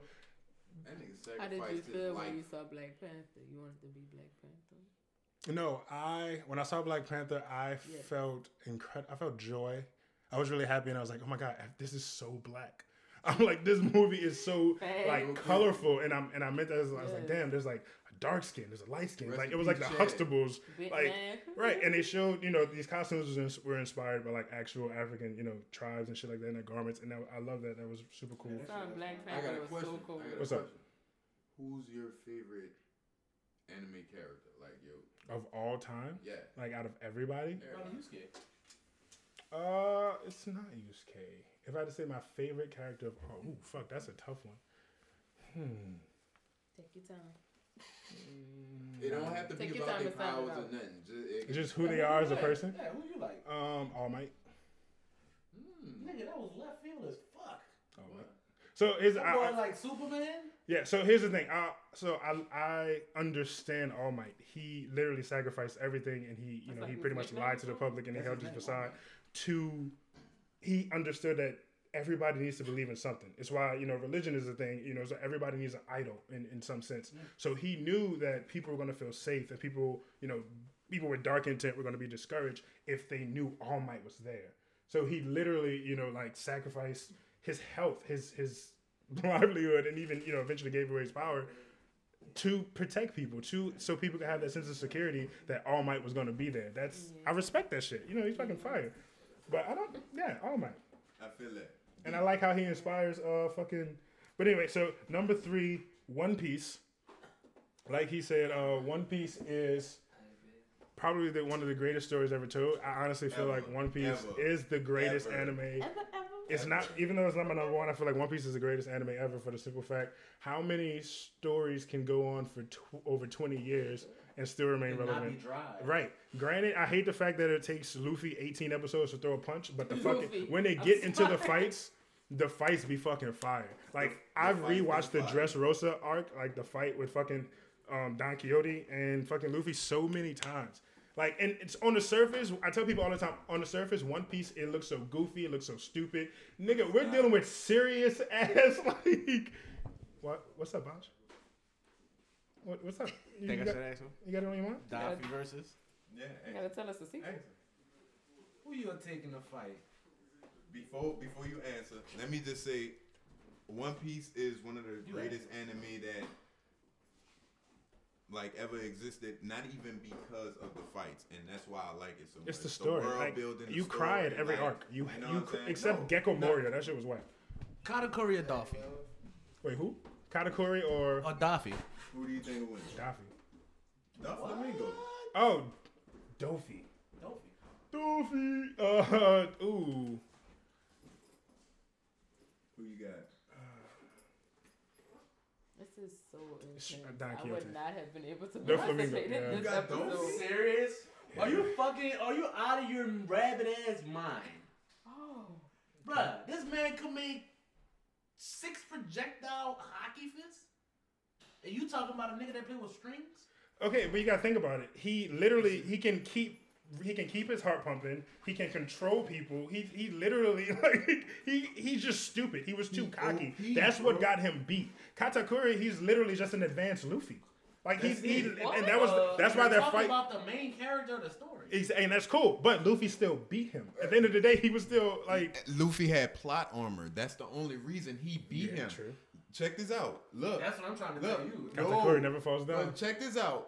That nigga How did you sacrificed his feel life. when you saw Black Panther? You wanted to be Black Panther. No, I when I saw Black Panther, I Yeah. felt incredible. I felt joy. I was really happy, and I was like, "Oh my god, this is so black." I'm like, this movie is so Facts. like colorful, and I'm and I meant that as I was like, "Damn, there's like a dark skin, there's a light skin." Rest Like it was like the peace, Huxtables, like right, and they showed you know these costumes were inspired by like actual African you know tribes and shit like that in their garments, and that, I love that. That was super cool. Seeing Black I got a question. so cool. I got a What's up? Who's your favorite anime character? Like yo, Of all time, yeah. like out of everybody, Probably Yusuke. uh, it's not Yusuke. If I had to say my favorite character of all, ooh, fuck, that's a tough one. Hmm. Take your time. It don't have to Take be your about time their to sound it powers or out. nothing. Just, it, Just who they are as a Yeah, person. Yeah, who you like? Um, All Might. Hmm. Nigga, that was left field as fuck. All Might. So here's That I, boy I- like Superman. yeah. So here's the thing. I, so I I understand All Might. He literally sacrificed everything, and he you That's know like he pretty much lied to the public, and he held his his facade. To he understood that everybody needs to believe in something. It's why you know religion is a thing. You know, so everybody needs an idol in in some sense. So he knew that people were going to feel safe, that people you know people with dark intent were going to be discouraged if they knew All Might was there. So he literally, you know, like sacrificed his health, his his livelihood, and even you know eventually gave away his power to protect people, to so people can have that sense of security that All Might was going to be there. That's I respect that shit. You know, he's fucking fire. But I don't. Yeah, All Might. I feel that. And I like how he inspires uh fucking but anyway, so number three, One Piece. Like he said, uh One Piece is probably the, one of the greatest stories ever told. I honestly feel Ever. like One Piece Ever. is the greatest Ever. anime. Ever, ever. It's not even though it's not my number one. I feel like One Piece is the greatest anime ever for the simple fact how many stories can go on for tw- over twenty years and still remain And relevant. Right. Granted, I hate the fact that it takes Luffy 18 episodes to throw a punch, but the fucking when they I'm get into the fights, the fights be fucking fire. Like the I've rewatched the fire. Dressrosa arc, like the fight with fucking um, Don Quixote and fucking Luffy so many times. Like, and it's on the surface. I tell people all the time, on the surface, One Piece it looks so goofy, it looks so stupid. Nigga, we're dealing with serious ass like. What? What's up, Bosh? What, what's up? You, Think you I got, should ask him? you got it on your mind? Daffy versus. Yeah. You gotta tell us the secret. Answer. Who you gonna take in the fight? Before before you answer, let me just say, One Piece is one of the You greatest anime that like ever existed. Not even because of the fights, and that's why I like it so much. It's the story. world like, building, you cry at story, every like, arc. You, you know you, cr- except No, Gecko no. Moria. That shit was whack. Katakuri or Daffy? Wait, who? Katakuri or Or Daffy? Who do you think will win? Daffy? Doflamingo. Oh, Dofi. Daffy. Dofi. Uh, ooh. Who you got? This is so Sh- intense. Don I Quixote. would not have been able to Doflamingo, participate yeah. in You this got those? episode. serious? Are you fucking? Are you out of your rabbit ass mind, Oh. Bruh, This man could make six projectile hockey fists, and you talking about a nigga that play with strings? Okay, but you gotta think about it. He literally he can keep he can keep his heart pumping. He can control people. He he literally like he he's just stupid. He was too He cocky. OP, That's what got him beat. Katakuri, he's literally just an advanced Luffy. Like he's That's he, it. and that was Uh, that's why they're fighting. about the main character of the story. Ex- And that's cool, but Luffy still beat him. At the end of the day, he was still like. Luffy had plot armor. That's the only reason he beat Yeah, him. true. Check this out. Look. That's what I'm trying to Look. tell you. No. Katakuri never falls down. Look, check this out.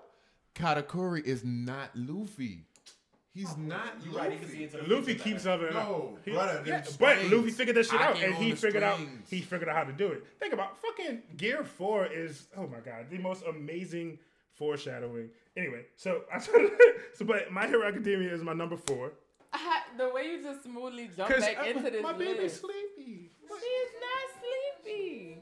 Katakuri is not Luffy. He's oh, not You Luffy. right, you can see into the Luffy keeps man. something No, up. He- brother, yeah, but. Luffy figured that shit out, and he the figured out he figured out how to do it. Think about fucking Gear Four is oh my god the most amazing foreshadowing. Anyway, so I so but My Hero Academia is my number four I, the way you just smoothly jump because back into this my baby's list. sleepy. She's not sleepy.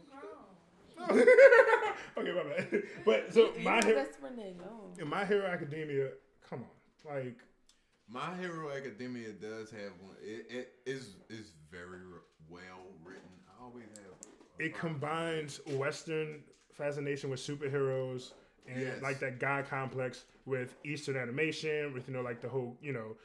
okay, my bad. But so You My Hero, that's when they know. My Hero Academia, come on, like My Hero Academia does have one. It, it is is very well written. I always have. it combines Western fascination with superheroes and Yes. like that God complex with Eastern animation, with you know like the whole you know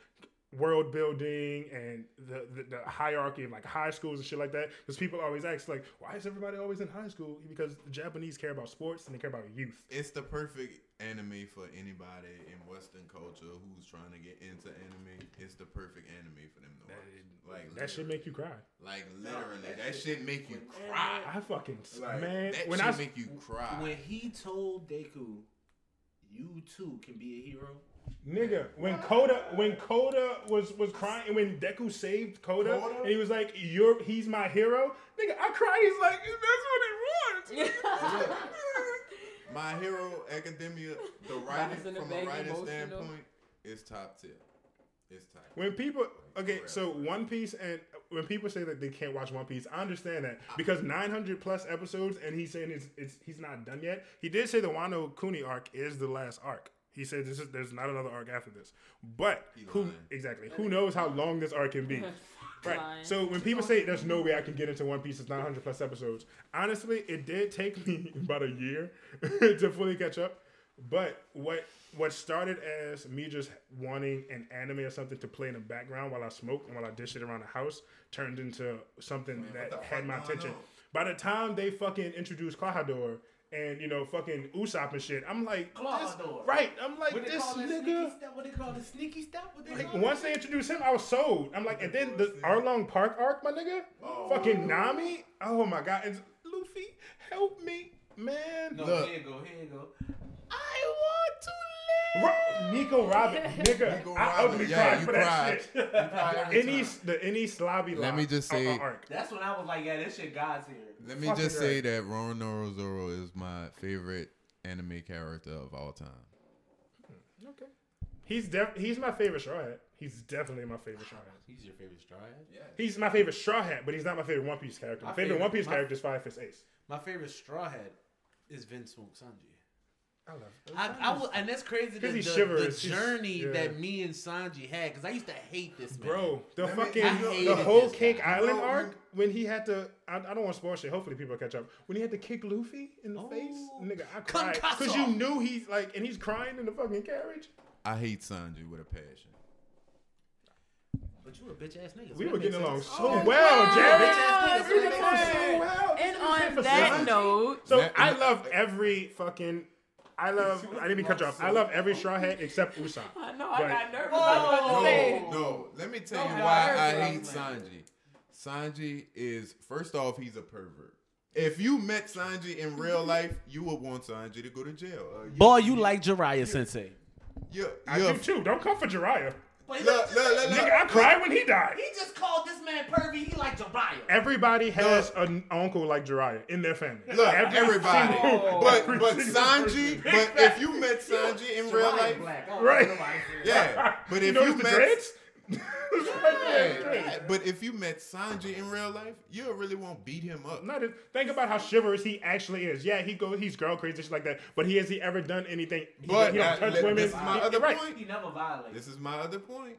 world building and the, the, the hierarchy of like high schools and shit like that. Because people always ask like, why is everybody always in high school? Because the Japanese care about sports and they care about youth. It's the perfect anime for anybody in Western culture who's trying to get into anime. It's the perfect anime for them to watch. Like That should make you cry. Like literally, that shit make you cry. I fucking Like, man that when shit I make you cry. When he told Deku, "You too can be a hero," Nigga, when Kota when Kota was was crying and when Deku saved Kota, Kota? and he was like, "You're he's my hero." Nigga, I cried. He's like, "That's what he wants." My Hero Academia, the writing from a being writing standpoint, is top tier. It's top. when people okay, so One Piece and when people say that they can't watch One Piece, I understand that because 900 plus episodes, and he's saying it's, it's he's not done yet. He did say the Wano Kuni arc is the last arc. He said this is there's not another arc after this. But who exactly? Who knows how long this arc can be? Right. So when people say there's no way I can get into One Piece, it's 900 plus episodes. Honestly, it did take me about a year to fully catch up. But what what started as me just wanting an anime or something to play in the background while I smoked and while I dish it around the house turned into something what that the had my attention. By the time they fucking introduced Klahadore and you know fucking Usopp and shit, I'm like, this, right? I'm like what this nigga. step? What they call it, sneaky step? What they Like call once it? they introduced him, I was sold. I'm like, and then the Arlong Park arc, my nigga, Oh. fucking Nami. Oh my god, it's Luffy, help me, man. No, Look. here you go, here you go. I want to Ro- Nico Robin, nigga, Nico I Robin. ugly Yeah, cried you for that cried. shit. You cried every any time. the any slobby. Let me just say- That's when I was like, yeah, this shit God's here. Let me Fucking just say right. that Roronoa Zoro is my favorite anime character of all time. Hmm, okay, he's def- he's my favorite Straw Hat. He's definitely my favorite Straw Hat. He's your favorite straw hat? Yeah. He's my favorite Straw Hat, but he's not my favorite One Piece character. My My favorite favorite- One Piece my- character is Fire Fist Ace. My favorite straw hat is Vinsmoke Sanji. I love. I, I was, and that's crazy. The, 'Cause he's the, the journey yeah. that me and Sanji had, because I used to hate this man. Bro, the Let fucking I the whole this Cake guy. Island No, arc when he had to. I, I don't want to spoil shit. Hopefully people catch up. When he had to kick Luffy in the oh. face, Oh. nigga, I cried because you knew he's like, and he's crying in the fucking carriage. I hate Sanji with a passion. But you a bitch ass nigga. We were getting along so Oh, well, wow. Jerry. Yes, We were getting along so well. And This was here on that note, So I love every fucking. I love. I didn't mean cut you off. I love every straw hat except Usopp. I know I But- got nervous. I was about No, say. no. Let me tell you why heard I hate Sanji. Sanji is first off, he's a pervert. If you met Sanji in real life, you would want Sanji to go to jail. Uh, you- Boy, you like Jiraiya Sensei. You're, I you're, do too. Don't come for Jiraiya. Look, look, look, look. Nigga, I cried when he died. He just called this man pervy. He like Jiraiya. Everybody has an uncle like Jiraiya in their family. Look, Every everybody. single- oh. But every but single Sanji, person. but if you met Sanji in real life, black oh, Right. yeah. But You if notice you the met dreads? Yeah, yeah. But if you met Sanji in real life, you really won't beat him up. Not a- think about how chivalrous he actually is. Yeah, he goes, he's girl crazy, shit like that. But he has he ever done anything? He, But he don't uh, touch li- women. this is my He- other right. point. He never violates. This is my other point.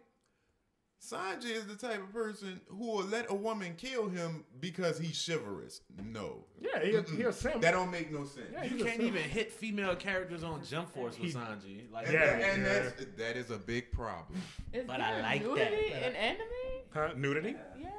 Sanji is the type of person who will let a woman kill him because he's chivalrous. No, Yeah, he, a- he a simp. that don't make no sense. Yeah, You can't even hit female characters on Jump Force with He- Sanji. Like, And, Yeah, and yeah. that's that is a big problem. Is But I there like that. nudity in anime? Huh? Nudity Yes.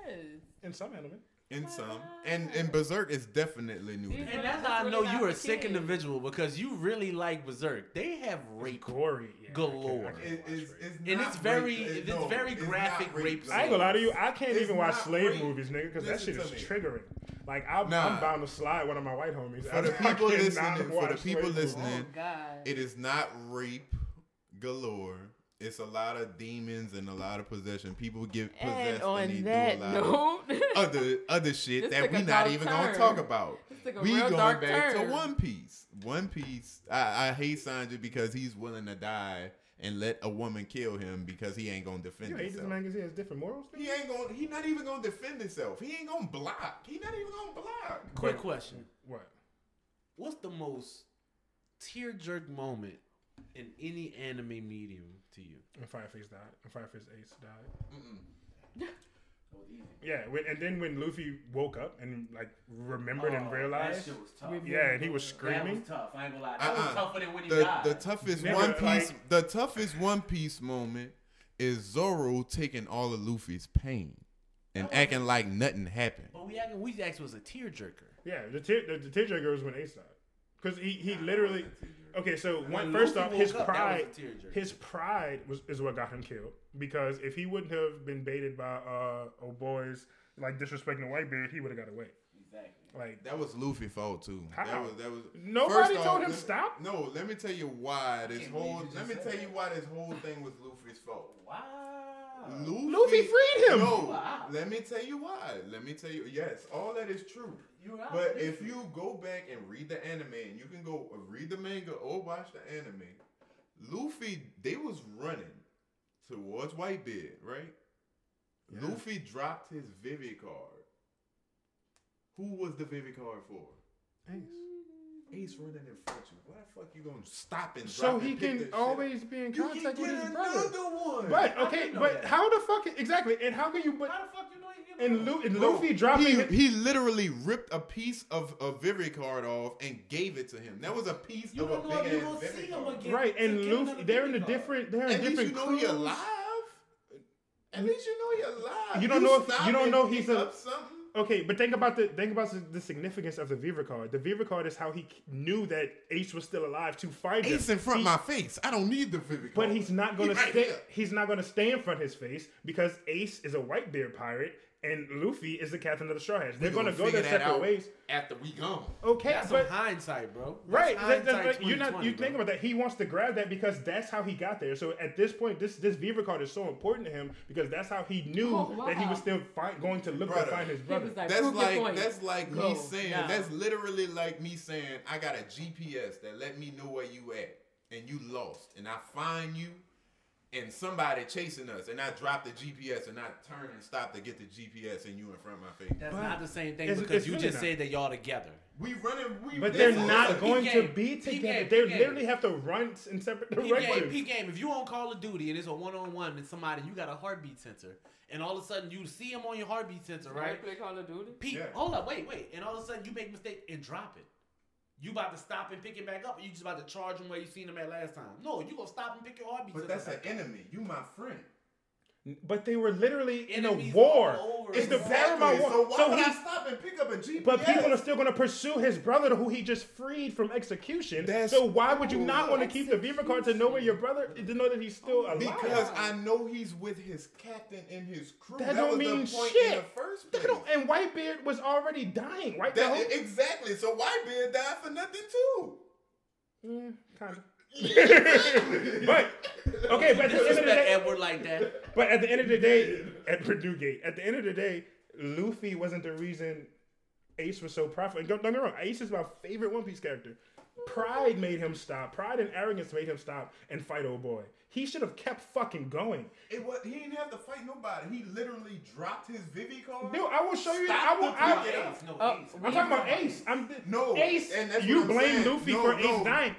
in some anime. In some, and and Berserk is definitely new. These and that's how I know you're a sick individual because you really like Berserk. They have rape. Gory. Yeah, I Galore. can't- I can't It- it's, it's And it's very- rape. it's no, very graphic not rape I ain't gonna lie to you. I can't It's even watch slave rape. movies, nigga, because that shit is me. triggering. Like I'm, Nah. I'm bound to slide one of my white homies. For the people cannot listening, for the watch people listening, Oh It is not rape galore. It's a lot of demons and a lot of possession. People get possessed And and, they that do a lot note, of other other shit This that we're not dark even gonna talk about. This We going back turn. to One Piece. One Piece. I, I hate Sanji because he's willing to die and let a woman kill him because he ain't gonna defend You hate this himself. man because he has different morals. He ain't gonna. He not even gonna defend himself. He ain't gonna block. He not even gonna block. quick But- question: What? What's the most tear jerk moment in any anime medium to you? When Fire Fist died. When Fire Fist Ace died. Yeah, when, and then when Luffy woke up and like remembered and oh, realized, was tough. yeah, and he was screaming. tough. I ain't gonna lie. That uh-uh. was Uh-uh. tougher than when the, the toughest Nigga, One Piece, like- the toughest One Piece moment is Zoro taking all of Luffy's pain and acting like nothing happened. But we acting, we actually was a tear jerker. Yeah, the tear the, the tearjerker was when Ace died, because he he literally. Okay, so one, When first Luffy off, his woke up, pride, his pride was is what got him killed. Because if he wouldn't have been baited by uh oh boys like disrespecting the Whitebeard, he would have got away. Exactly. Like That was Luffy's fault too. That was that was. Nobody told off, him let- stop? No, let me tell you why this whole. Let me said tell you why this whole thing was Luffy's fault. Wow. Luffy, Luffy freed him. No, Wow. let me tell you why. Let me tell you. Yes, all that is true. You're right. But if you go back and read the anime, and you can go uh, read the manga or watch the anime, Luffy they was running towards Whitebeard, right? Luffy dropped his Vivi card. Who was the Vivi card for? Ace. Ace running in front of you. Why the fuck you gonna stop and So he and can this shit always be in up? You contact can with get his brother. one. But okay, but that. how the fuck exactly? And how can you? But How the fuck you know he and, Lu- and Bro, Luffy dropping. He, he literally ripped a piece of a Vivi card off and gave it to him. That was a piece You of a don't know if big you ass gonna Vivi see him card. again. right, and to Luffy, they're in a different. They're in At least different. you know he alive. At least you know he alive. You don't know if- stop you don't know he's pick a- up something. Okay, but think about the think about the, the significance of the Viva card. The Viva card is how he knew that Ace was still alive to him. Ace in front He- of my face. I don't need the Vivi card. But he's not gonna He right stay. here. He's not gonna stay in front of his face because Ace is a white beard pirate and Luffy is the captain of the Straw Hats. They're gonna, gonna go their separate out ways. after we gone. Okay, That's but hindsight, bro. That's right, that- that's hindsight you're not. 2020, You think about that. He wants to grab that because that's how he got there. So at this point, this this Viva card is so important to him because that's how he knew Oh, that he was still fi- going to look Brother. to find his brother. like, That's prove your like that's like me saying now. that's literally like me saying I got a GPS that let me know where you at and you lost and I find you and somebody chasing us and I drop the GPS and I turn and stop to get the GPS and you in front of my face. That's But not the same thing it's- because it's you really just not. said that y'all together. We running we But they're not listen, going peep to be together. They literally have to run in separate Peep game, directions. peep game. If you on Call of Duty and it's a one on one and somebody you got a heartbeat sensor, and all of a sudden you see him on your heartbeat sensor, right? Right? Play Call of Duty. Pete, Yeah. hold up, wait, wait, and all of a sudden you make a mistake and drop it. You about to stop and pick it back up, or you just about to charge him where you seen him at last time? No, you gonna stop and pick your heartbeat. But that's an enemy. You my friend. But they were literally in a war. all over. It's the Exactly. Paramount War. So why So would he I stop and pick up a GPS? But people are still going to pursue his brother, who he just freed from execution. That's so why would you not want to keep the Beaver card to know where your brother to know that he's still alive? Because I know he's with his captain and his crew. that, That, don't was mean the point shit. in the first That place. don't- and Whitebeard was already dying, right? That- whole- exactly. So Whitebeard died for nothing too. Mm, kind of. but okay, but at the end of the day, Edward like that. but at the end of the day, Edward Newgate. At the end of the day, Luffy wasn't the reason Ace was so profitable. Don't don't get me wrong, Ace is my favorite One Piece character. Pride made him stop. Pride and arrogance made him stop and fight old boy. He should have kept fucking going. It was, he didn't have to fight nobody. He literally dropped his Vivi card. Dude, I will show you. I will. the I, pick it Ace, no, Oh, Ace. I'm talking about Ace. I'm No, Ace. and that's you blame saying. Luffy No, for no. Ace dying.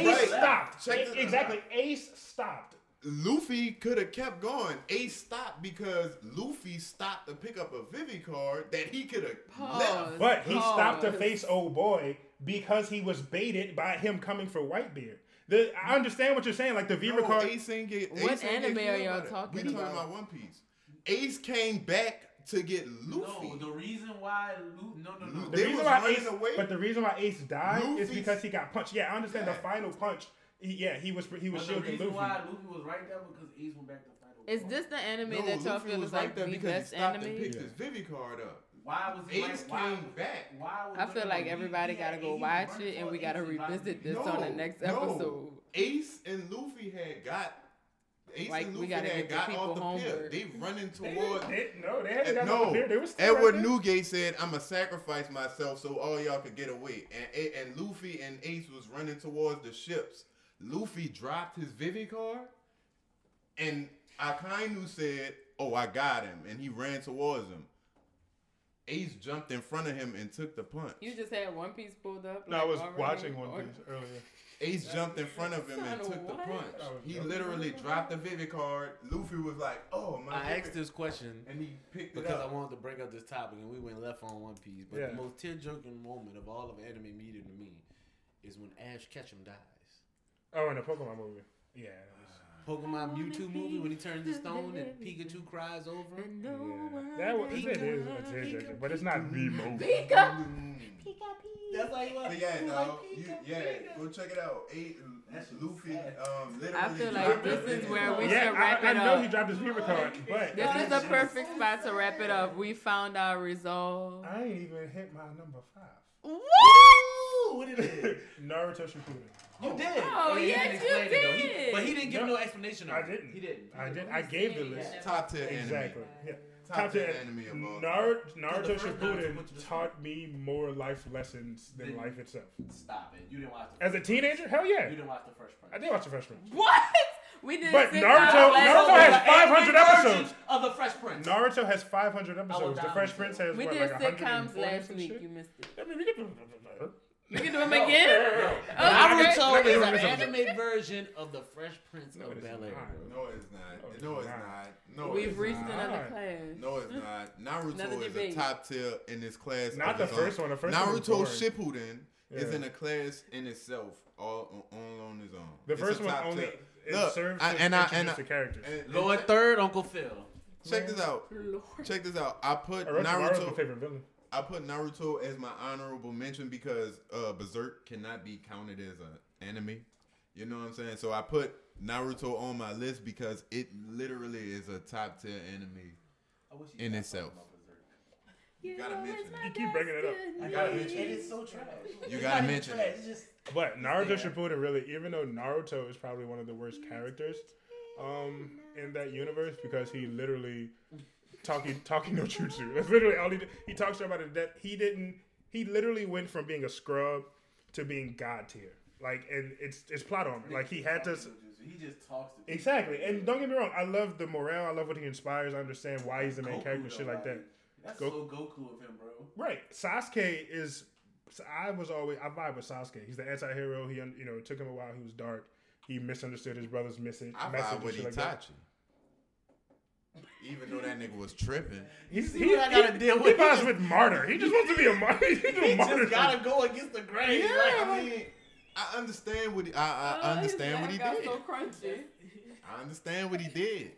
He Ace Ace, right. stopped. Check A- this- exactly. Ace stopped. Luffy could have kept going. Ace stopped because Luffy stopped to pick up a Vivi card that he could have left. But he stopped to face old boy because he was baited by him coming for Whitebeard. The, I understand what you're saying. Like the Viva No, card. Ace ain't get. What Ace ain't anime get are y'all by that. talking We talking about? about One Piece. Ace came back to get Luffy. No, the reason why Lu- no no no. The They reason was why running Ace, away. but the reason why Ace died is because he got punched. Yeah, I understand Yeah. the final punch. He, yeah, he was he was But the reason Luffy. why Luffy was right there because Ace went back to fight. Is Paul. this the anime No, that y'all Luffy feel was is right like there the because he best stopped and anime? picked his Vivi card up. Why was he Ace right? Why, came back. Why was I feel like everybody gotta go watch it, and we gotta revisit this on the next no. episode. Ace and Luffy had got. Ace Like, and we Luffy gotta had get got off the homework. pier. They running They, toward. they, no, they hadn't Uh, got no, no, They were still Edward right. Newgate said, "I'm gonna sacrifice myself so all y'all could get away." And and Luffy and Ace was running towards the ships. Luffy dropped his Vivi card, and Akainu said, "Oh, I got him," and he ran towards him. Ace jumped in front of him and took the punch. You just had One Piece pulled up. No, I was already? watching One Or- Piece earlier. Ace jumped in front of him and Son, took the punch. Oh, He literally dropped the Vivi card. Luffy was like, "Oh my!" I Vivi-" asked this question and he picked it because I wanted to bring up this topic, and we went left on One Piece. But Yeah. the most tear-jerking moment of all of anime media to me is when Ash Ketchum dies. Oh, in the Pokemon movie. Yeah. That was- Pokemon Mewtwo movie when he turns to stone and Pikachu cries over him. Yeah. That was it is a tearjerker, but it's not the movie. That's like what? But yeah, no, you, yeah, go check it out. Eight, Luffy, um, literally. I feel like this is where we card. Yeah, should wrap I, I it know he dropped his Viva card, but This is the perfect spot to wrap it up. We found our resolve. I ain't even hit my number five. Woo! What it is? Naruto Shippuden. You oh, did. Oh, he yes, didn't you explain it, though. He- did. but he didn't give No, no explanation. I didn't. He didn't. I didn't. I gave the list. Top tier Exactly. Yeah. Top Top tier ten anime of all Nar- Naruto the first Naruto Shippuden went to the taught me more life lessons than life itself. Stop it. You didn't watch the. As a teenager, hell yeah, You didn't watch the first Prince. I did watch the first Prince. What? We did. But Naruto- Naruto has 500 episodes. of the Fresh Prince. Naruto has 500 episodes. The down Fresh Prince has We what, did like sitcoms last week. shit? You missed it. I mean, we can do We can do them again. Oh, Naruto okay. is Naruto an is a- anime version of the Fresh Prince No, of Bel Air. No, it's not. No, it's not. not. No, We've it's reached not. another class. No, it's not. Another Naruto is a top tier in this class. Not the first own. one. The first one Naruto boring. Shippuden is in a class in itself, all on, all on his own. The It's a first one top only tier. it Look, serves I- to and I- introduce and I- the characters. And- and Lord Third, Uncle Phil. Check this out. Check this out. I put Orochimaru's my Naruto. favorite villain. I put Naruto as my honorable mention because uh, Berserk cannot be counted as an anime. You know what I'm saying? So I put Naruto on my list because it literally is a top tier anime. In itself. You gotta mention it. You keep bringing it up. You gotta mention It it. is so trash. You It's gotta mention it. It's just But Naruto there. Shippuden really, even though Naruto is probably one of the worst characters um, in that universe because he literally talking talking no jutsu. That's literally all he did. He talks about it that he didn't. He literally went from being a scrub to being god tier. Like, and it's it's plot armor. Like he had to. He just talks to people. Exactly, and don't get me wrong. I love the morale. I love what he inspires. I understand why he's the main Goku, character, though, shit like that. That's Go- so Goku of him, bro. Right. Sasuke is. I was always I vibe with Sasuke. He's the anti-hero. He you know it took him a while. He was dark. He misunderstood his brother's message. I vibe with shit like. Itachi. Even though that nigga was tripping. He's, See what I gotta deal with. He with? vibes with martyr. He just wants to be a martyr. He, do He martyr just gotta thing. go against the grain. Yeah, like, I mean, I understand what he, I, I Oh, understand his what he back did. so crunchy. I understand what he did.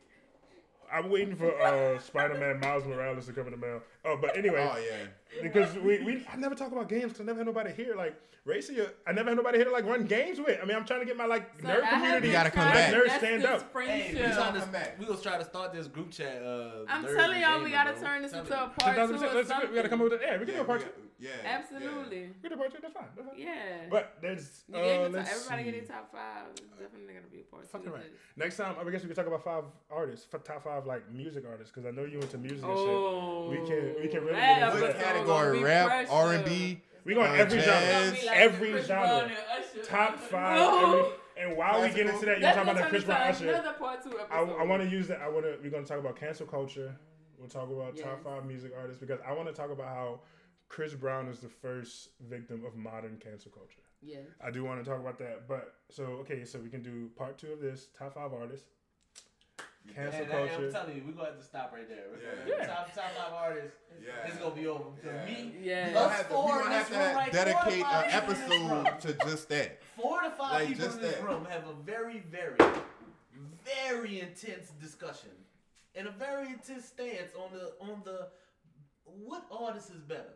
I'm waiting for uh, Spider-Man Miles Morales to come in the mail. Oh, but anyway, Oh yeah. because we, we I never talk about games because I never had nobody here. Like Racy, uh, I never had nobody here to like run games with. I mean, I'm trying to get my like So nerd I community. been You gotta come trying back. to Nerds stand this up. Hey, Friendship. we gotta trying to come back. we gonna try to start this group chat. Uh, I'm telling y'all, we gotta bro. turn this into a part two or 2000%. Let's, something. we gotta come up with that. Yeah, we can yeah, do a part two. Got- yeah, Absolutely. We can do a part two. That's fine. That's fine. Yeah. But there's uh, gave let's top, everybody see. getting top five. It's definitely gonna be a part. Fucking of right. Next time, I guess we can talk about five artists, top five like music artists, because I know you into music and Oh, We can- we can really that get into What that. category? Rap. R and B. shit. We going Uh, every jazz. genre, It's gonna be like every Chris genre, Brown and Usher. top five. No. Every, and while we get into that, you're talking about gonna the Chris turn Brown into Usher. Another part two I, episode. I want to use that. I want to. We're gonna talk about cancel culture. We'll talk about top five music artists because I want to talk about how Chris Brown is the first victim of modern cancel culture. Yeah. I do want to talk about that, but so okay, so we can do part two of this top five artists. Cancel And, and culture. I'm telling you, we're gonna have to stop right there. Yeah. Yeah. Top top five artists. Yeah. It's gonna be over because Yeah. me, Yeah. We gonna Us have we four gonna in have this to room, like, dedicate an five people in this episode to just that. four to five Like, people just in this that. room have a very, very, very intense discussion and a very intense stance on the on the what artist is better.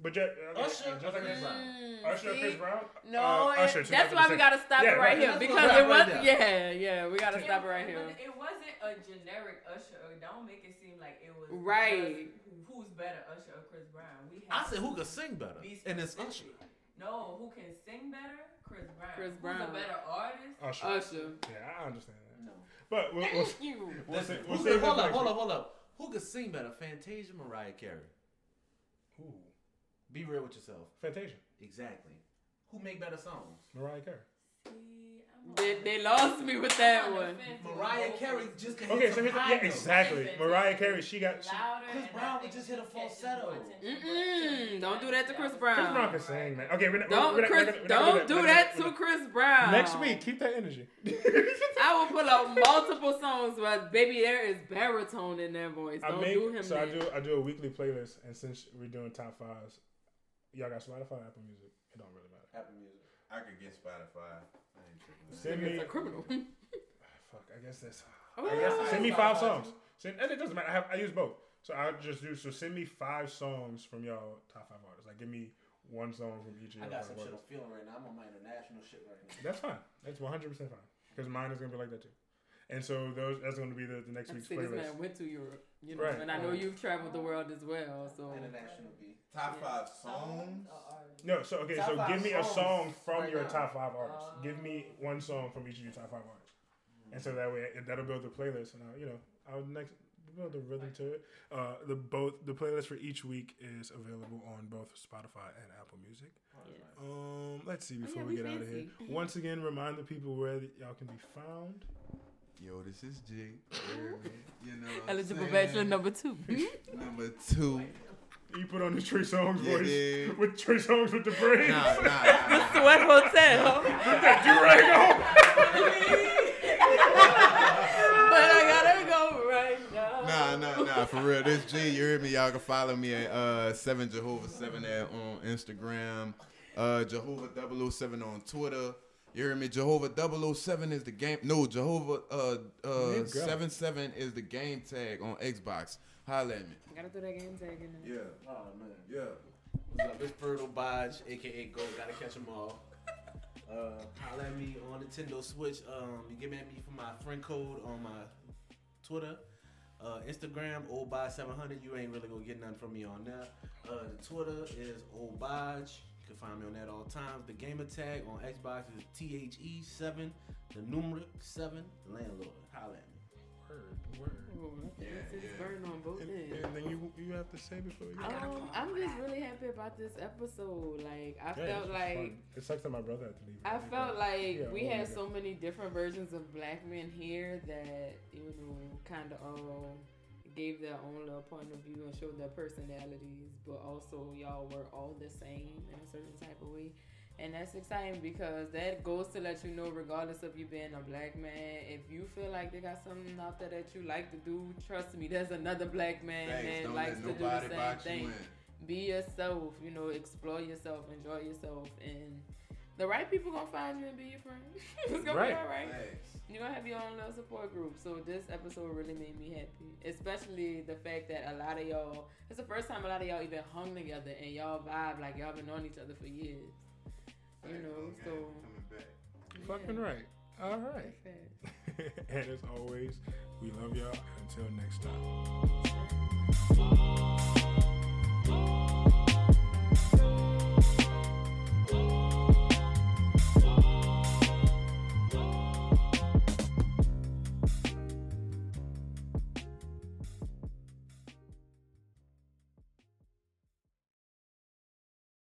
But just, okay, Usher just like Chris this. Brown. Mm, Usher, see? Chris Brown. No, Uh, it- Usher, that's why we gotta stop Yeah, it right, right. here because it was right yeah yeah we gotta It- stop it right here. It wasn't a generic Usher. Don't make it seem like it was Right. who's better, Usher or Chris Brown? We I said who to could sing better, and it's specific. Usher. No, who can sing better? Chris Brown. Chris Who's Brown. a better artist? Usher. Usher. Yeah, I understand that. No. But we'll, we'll, Thank you. we'll, Listen, say, we'll who save hold up, hold up, hold up. Who could sing better, Fantasia, Mariah Carey? Ooh, Be real with yourself. Fantasia, Exactly. Who make better songs? Mariah Carey. They, they lost me with that I'm on the one. Mariah Carey just can Okay, so some here's yeah, exactly. Mariah Carey, she got. She, Chris Brown I would just hit a falsetto. more Mm-mm. Don't do that to Chris Brown. Chris Brown can sing, man. Okay, we're not, Don't we're not, Chris, we're not, we're not don't do we're that to we're not- Chris Brown. Next week, keep that energy. I will pull out multiple songs, but baby, there is baritone in that voice. I Don't make do him so I do I do a weekly playlist, and since we're doing top fives, y'all got Spotify, Apple Music. It don't really matter. Apple Music. I could get Spotify. I ain't tripping. Send me a criminal. Ah, fuck. I guess that's. Oh, I guess yeah. send me five songs. Send, and it doesn't matter. I, have, I use both. So I'll just do. So send me five songs from y'all top five artists. Like give me one song from each of I y'all got five some shit I'm feeling right now. I'm on my international shit right now. That's fine. That's one hundred percent fine. Because mine is gonna be like that too. And so those that's gonna be the, the next I week's playlist. man went to Europe, you know, Right. and I know you've traveled the world as well. So International B. Top Yeah. five songs. No, so okay, Top so give me a song from right your now. top five artists. Uh, give me one song from each of your top five artists, and so that way that'll build the playlist, and I'll, you know I'll next build the rhythm to it. Uh, the both the playlist for each week is available on both Spotify and Apple Music. Yeah. Um, let's see Oh, before yeah, we we get out of here. Once again, remind the people where y'all can be found. Yo, this is G. You know, what I'm eligible saying? bachelor number two. Number two. You put on the Trey Songz Yeah, voice yeah. with Trey Songz with the braids. Nah, nah, nah, nah. Sweat Hotel. that do-rag on. but I gotta go right now. Nah, nah, nah. For real, this G. You hear me? Y'all can follow me at uh seven Jehovah seven at on Instagram. Uh, Jehovah 007 on Twitter. You heard me? Jehovah 007 is the game. No, Jehovah uh uh 77 is the game tag on Xbox. Holla at me. Gotta throw that game tag in there. Yeah, Oh man. yeah. What's up? It's Fertile Bodge, aka Go. Gotta catch them all. Uh, holla at me on Nintendo Switch. Um, you get me at me for my friend code on my Twitter, uh, Instagram, oldbodge700. You ain't really gonna get nothing from me on that. Uh, the Twitter is oldbodge. You can find me on that all times. The gamer tag on Xbox is THE7, the numeric 7, the landlord. Holla at me. Word, word. Oh, Yeah, it's yeah. burn on both And, ends. and then you you have to say before you. Um, I'm just really happy about this episode. Like I Yeah, felt it's like fun. it sucks that my brother had to leave. I felt like Yeah, we oh had so many different versions of black men here that you know kind of all gave their own little point of view and showed their personalities, but also y'all were all the same in a certain type of way. And that's exciting because that goes to let you know, regardless of you being a black man, if you feel like they got something out there that you like to do, trust me, there's another black man Thanks. that Don't likes to do the same you thing. Be yourself, you know, explore yourself, enjoy yourself, and the right people gonna find you and be your friend. it's gonna Right. be alright. Thanks. You're gonna have your own little support group. So this episode really made me happy. Especially the fact that a lot of y'all it's the first time a lot of y'all even hung together and y'all vibe like y'all been knowing each other for years. You Thanks, know, so coming back. Fucking yeah, right. All right. and as always, we love y'all. Until next time.